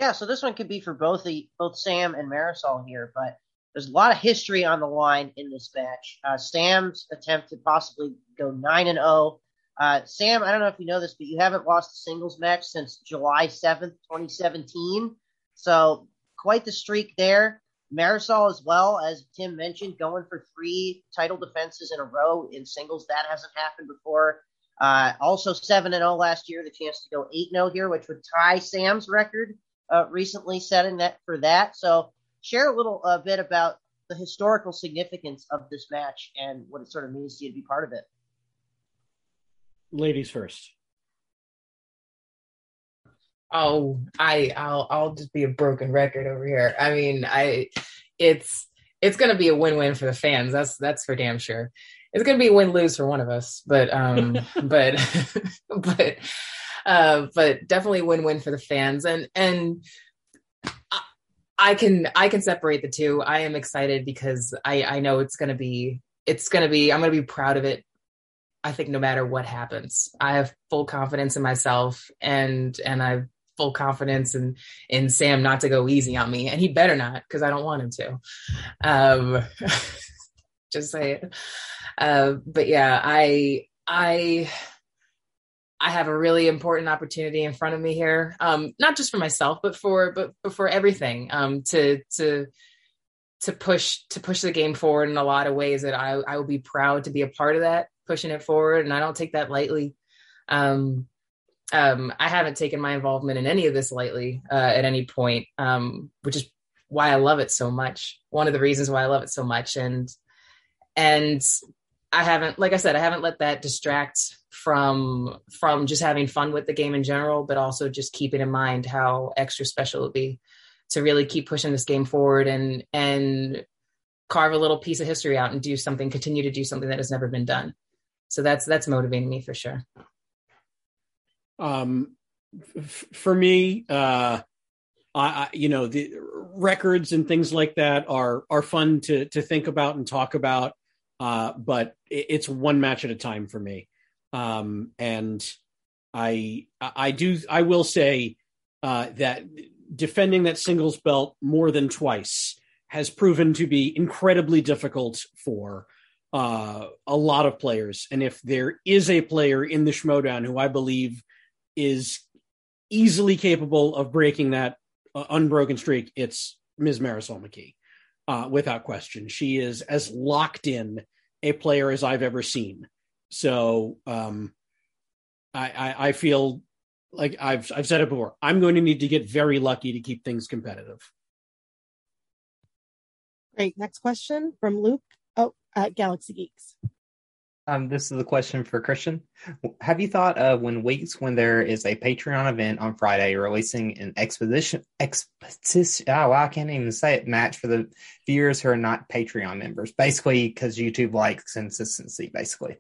G: Yeah, so this one could be for both the both Sam and Marisol here, but there's a lot of history on the line in this match. Uh, Sam's attempt to possibly go nine and zero. Uh, Sam, I don't know if you know this, but you haven't lost a singles match since July seventh, 2017. So quite the streak there. Marisol as well, as Tim mentioned, going for three title defenses in a row in singles. That hasn't happened before. Uh, also seven and zero last year. The chance to go eight zero here, which would tie Sam's record uh, recently setting that for that. So share a little uh, bit about the historical significance of this match and what it sort of means to you to be part of it.
K: Ladies first.
L: Oh, I I'll I'll just be a broken record over here. I mean, I it's it's going to be a win-win for the fans. That's that's for damn sure. It's going to be a win-lose for one of us, but um but but uh but definitely win-win for the fans and and I, I can I can separate the two. I am excited because I I know it's to be it's to be I'm to be proud of it I think no matter what happens, I have full confidence in myself and and I've full confidence in in Sam not to go easy on me, and he better not because I don't want him to. Um, just say it. Uh, but yeah, I I I have a really important opportunity in front of me here, um, not just for myself, but for but, but for everything. Um, to to to push to push the game forward in a lot of ways that I I will be proud to be a part of that, pushing it forward, and I don't take that lightly. Um, um, I haven't taken my involvement in any of this lightly uh, at any point, um, which is why I love it so much. One of the reasons why I love it so much, and and I haven't, like I said, I haven't let that distract from from just having fun with the game in general, but also just keeping in mind how extra special it'll be to really keep pushing this game forward and and carve a little piece of history out and do something, continue to do something that has never been done. So that's that's motivating me for sure.
K: Um, f- for me, uh, I, you know, the records and things like that are are fun to to think about and talk about. Uh, but it's one match at a time for me. Um, and I I do I will say uh, that defending that singles belt more than twice has proven to be incredibly difficult for uh, a lot of players. And if there is a player in the Schmoedown who I believe is easily capable of breaking that uh, unbroken streak, it's Ms. Marisol McKee, uh, without question. She is as locked in a player as I've ever seen. So um, I, I, I feel like I've I've said it before. I'm going to need to get very lucky to keep things competitive.
D: Great. Next question from Luke. Oh, at Galaxy Geeks.
H: Um, this is a question for Christian. Have you thought of when weeks when there is a Patreon event on Friday releasing an exposition expedition? Oh, well, I can't even say it. Match for the viewers who are not Patreon members, basically because YouTube likes consistency. Basically,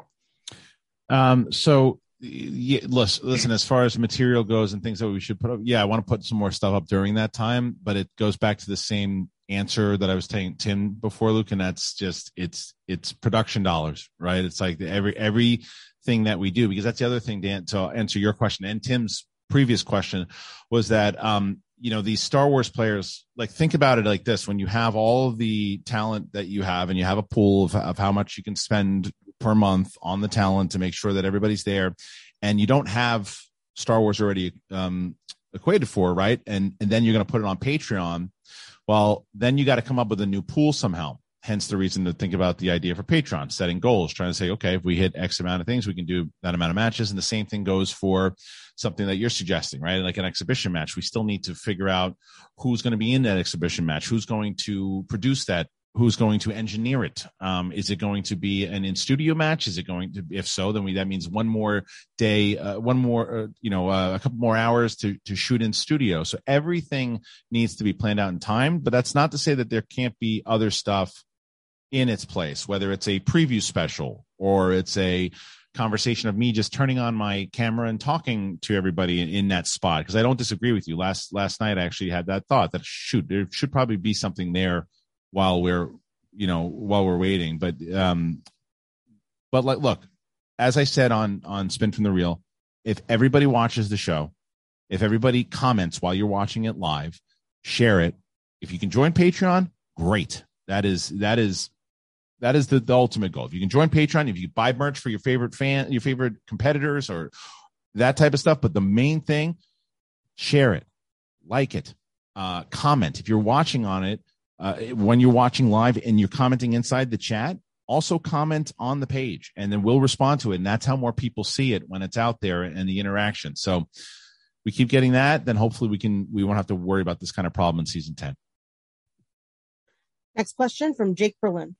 F: Um, so yeah, listen, listen, as far as material goes and things that we should put up, yeah, I want to put some more stuff up during that time, but it goes back to the same answer that I was telling Tim before, Luke, and that's just it's it's production dollars, right? It's like every everything that we do because that's the other thing, Dan. To answer your question and Tim's previous question was that um you know these Star Wars players like think about it like this: when you have all the talent that you have, and you have a pool of, of how much you can spend per month on the talent to make sure that everybody's there, and you don't have Star Wars already um, equated for, right? And and then you're going to put it on Patreon. Well, then you got to come up with a new pool somehow. Hence the reason to think about the idea for Patreon, setting goals, trying to say, okay, if we hit X amount of things, we can do that amount of matches. And the same thing goes for something that you're suggesting, right? Like an exhibition match. We still need to figure out who's going to be in that exhibition match, who's going to produce that who's going to engineer it? Um, is it going to be an in studio match? Is it going to, if so, then we, that means one more day, uh, one more, uh, you know, uh, a couple more hours to, to shoot in studio. So everything needs to be planned out in time, but that's not to say that there can't be other stuff in its place, whether it's a preview special or it's a conversation of me just turning on my camera and talking to everybody in, in that spot. Cause I don't disagree with you. Last, last night I actually had that thought that shoot, there should probably be something there while we're you know while we're waiting. But um but like look as i said on on spin from the reel if everybody watches the show if everybody comments while you're watching it live share it. If you can join patreon great. That is that is that is the, the ultimate goal. If you can join patreon if you buy merch for your favorite fan your favorite competitors or that type of stuff but the main thing share it like it uh comment. If you're watching on it uh, when you're watching live and you're commenting inside the chat, also comment on the page and then we'll respond to it. And that's how more people see it when it's out there and the interaction. So we keep getting that, then hopefully we can, we won't have to worry about this kind of problem in season 10.
D: Next question from Jake Berlin.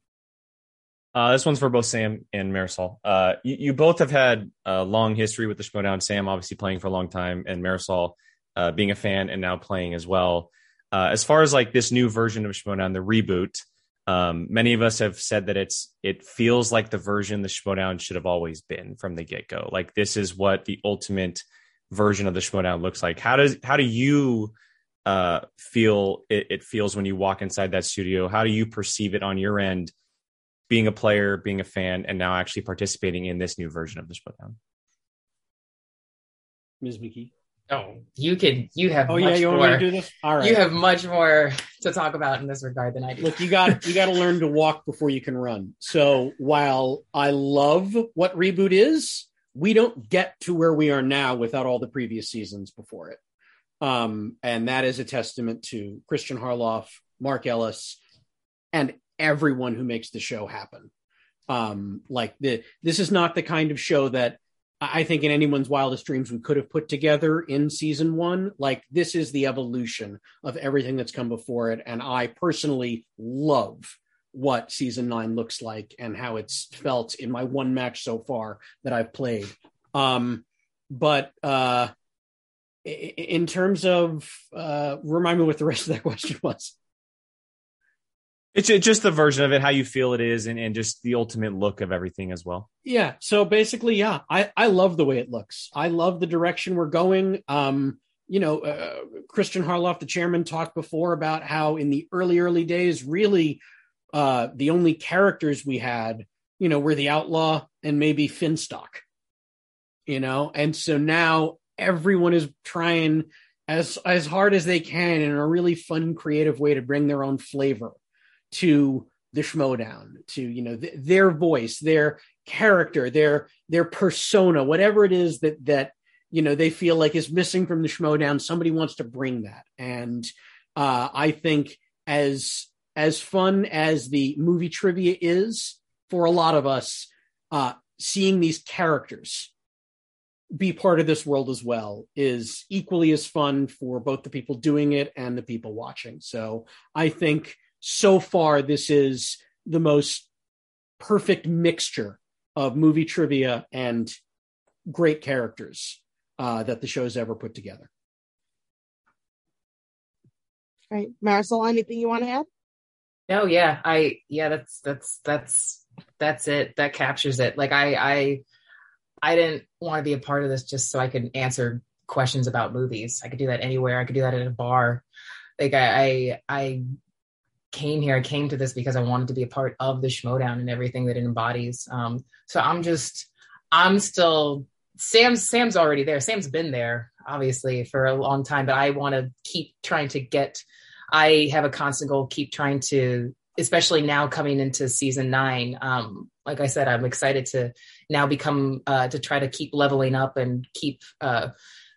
I: Uh, this one's for both Sam and Marisol. Uh, you, you, both have had a long history with the Schmoedown. Sam obviously playing for a long time, and Marisol uh, being a fan and now playing as well. Uh, as far as like this new version of Schmoedown, the reboot, um, many of us have said that it's it feels like the version the Schmoedown should have always been from the get go. Like this is what the ultimate version of the Schmoedown looks like. How does how do you uh, feel it, it feels when you walk inside that studio? How do you perceive it on your end, being a player, being a fan, and now actually participating in this new version of the Schmoedown?
K: Ms. McKee.
L: Oh, you can. You have.
K: Oh
L: much
K: yeah, you
L: more,
K: want to do this? All right.
L: You have much more to talk about in this regard than I do.
K: Look, you got you got to learn to walk before you can run. So while I love what reboot is, we don't get to where we are now without all the previous seasons before it. Um, and that is a testament to Christian Harloff, Mark Ellis, and everyone who makes the show happen. Um, like the this is not the kind of show that I think in anyone's wildest dreams we could have put together in season one. Like this is the evolution of everything that's come before it. And I personally love what season nine looks like and how it's felt in my one match so far that I've played. Um, but uh, in terms of, uh, remind me what the rest of that question was.
I: It's just the version of it, how you feel it is, and, and just the ultimate look of everything as well.
K: Yeah. So basically, yeah, I, I love the way it looks. I love the direction we're going. Um, you know, uh, Christian Harloff, the chairman, talked before about how in the early, early days, really, uh, the only characters we had, you know, were the outlaw and maybe Finstock, you know, and so now everyone is trying as as hard as they can in a really fun, creative way to bring their own flavor to the Schmoedown, to you know th- their voice, their character, their their persona, whatever it is that that you know they feel like is missing from the Schmoedown. Somebody wants to bring that, and uh, I think as as fun as the movie trivia is for a lot of us, uh, seeing these characters be part of this world as well is equally as fun for both the people doing it and the people watching. So I think so far this is the most perfect mixture of movie trivia and great characters uh, that the show's ever put together.
D: Right, Marisol, anything you want to add?
L: No, yeah, I yeah, that's that's that's that's it. That captures it. Like I I I didn't want to be a part of this just so I could answer questions about movies. I could do that anywhere. I could do that at a bar. Like I I, I came here. I came to this because I wanted to be a part of the Schmoedown and everything that it embodies. Um, so I'm just, I'm still, Sam's, Sam's already there. Sam's been there, obviously, for a long time, but I want to keep trying to get, I have a constant goal, keep trying to, especially now coming into season nine. Um, like I said, I'm excited to now become, uh, to try to keep leveling up and keep, uh,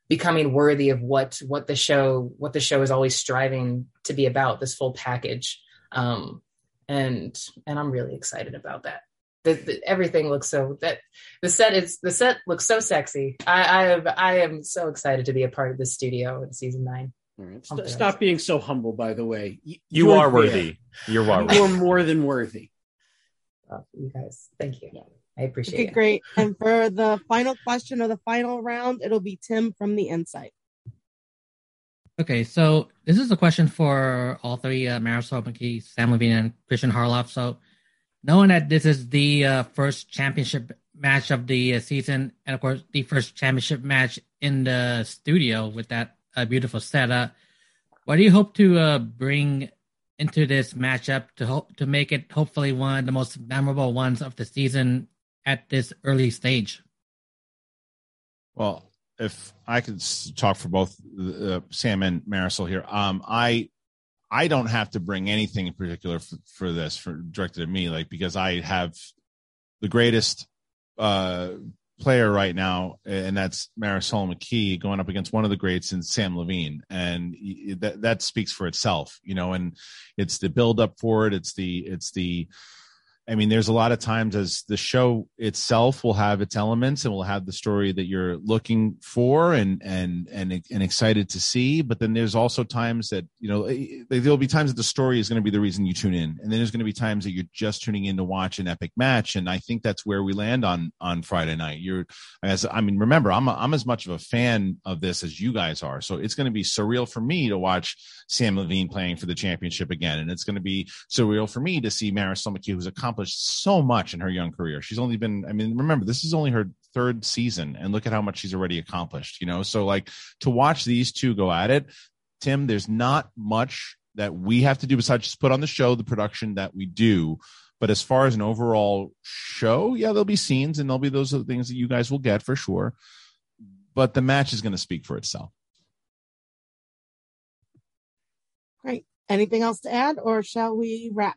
L: becoming worthy of what what the show what the show is always striving to be about this full package um, and and I'm really excited about that. The, the, everything looks so that the set is the set looks so sexy. I I, have, I am so excited to be a part of this studio in season nine.
K: All right. St- stop being so humble, by the way. Y-
I: You
K: you're
I: are
K: there.
I: worthy. You are worthy.
K: You are more than worthy.
L: Oh, you guys, thank you. I appreciate
D: Okay,
L: it.
D: great. And for the final question of the final round, it'll be Tim from the Insight.
J: Okay, so this is a question for all three: uh, Marisol McKee, Sam Levine, and Christian Harloff. So, knowing that this is the uh, first championship match of the uh, season, and of course the first championship match in the studio with that uh, beautiful setup, what do you hope to uh, bring into this matchup to hope to make it hopefully one of the most memorable ones of the season at this early stage?
F: Well, if I could talk for both uh, Samm and Marisol here, um, I I don't have to bring anything in particular for, for this for directed at me, like because I have the greatest uh, player right now, and that's Marisol McKee going up against one of the greats in Samm Levine, and that that speaks for itself, you know. And it's the build up for it. It's the it's the I mean, there's a lot of times as the show itself will have its elements and will have the story that you're looking for and and and and excited to see. But then there's also times that you know eh, there'll be times that the story is going to be the reason you tune in, and then there's going to be times that you're just tuning in to watch an epic match. And I think that's where we land on on Friday night. You're as I mean, remember, I'm a, I'm as much of a fan of this as you guys are, so it's going to be surreal for me to watch Samm Levine playing for the championship again, and it's going to be surreal for me to see Marisol who's accomplished so much in her young career. She's only been, I mean, remember, this is only her third season, and look at how much she's already accomplished, you know? So, like, to watch these two go at it, Tim, there's not much that we have to do besides just put on the show, the production that we do. But as far as an overall show, yeah, there'll be scenes and there'll be those other things that you guys will get for sure. But the match is going to speak for itself.
D: Great. Anything else to add, or shall we wrap?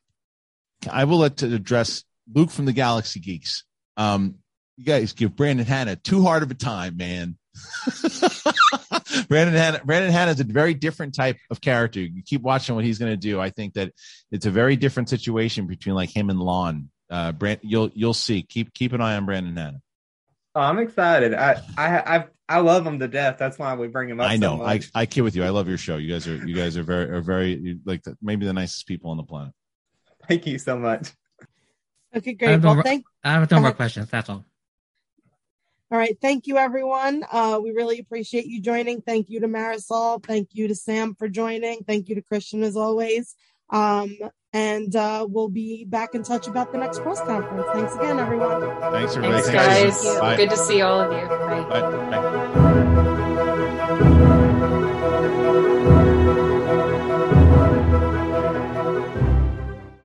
F: I will let to address Luke from the Galaxy Geeks. Um, you guys give Brandon Hanna too hard of a time, man. Brandon Hanna, Brandon Hanna is a very different type of character. You keep watching what he's going to do. I think that it's a very different situation between like him and Lon. Uh, Brand, you'll you'll see. Keep keep an eye on Brandon Hanna.
H: Oh, I'm excited. I I I I love him to death. That's why we bring him up.
F: I
H: so
F: know. I,
H: much.
F: I kid with you. I love your show. You guys are you guys are very are very like the, maybe the nicest people on the planet.
H: Thank you so much.
D: Okay, great.
J: I have,
D: well,
J: no,
D: thank-
J: I have no more
D: uh-huh.
J: questions. That's all.
D: All right. Thank you, everyone. Uh, we really appreciate you joining. Thank you to Marisol. Thank you to Samm for joining. Thank you to Christian, as always. Um, and uh, we'll be back in touch about the next press conference. Thanks again, everyone.
F: Thanks, everybody.
L: Thanks, guys. Good to see all of you. Bye.
F: Bye. Bye.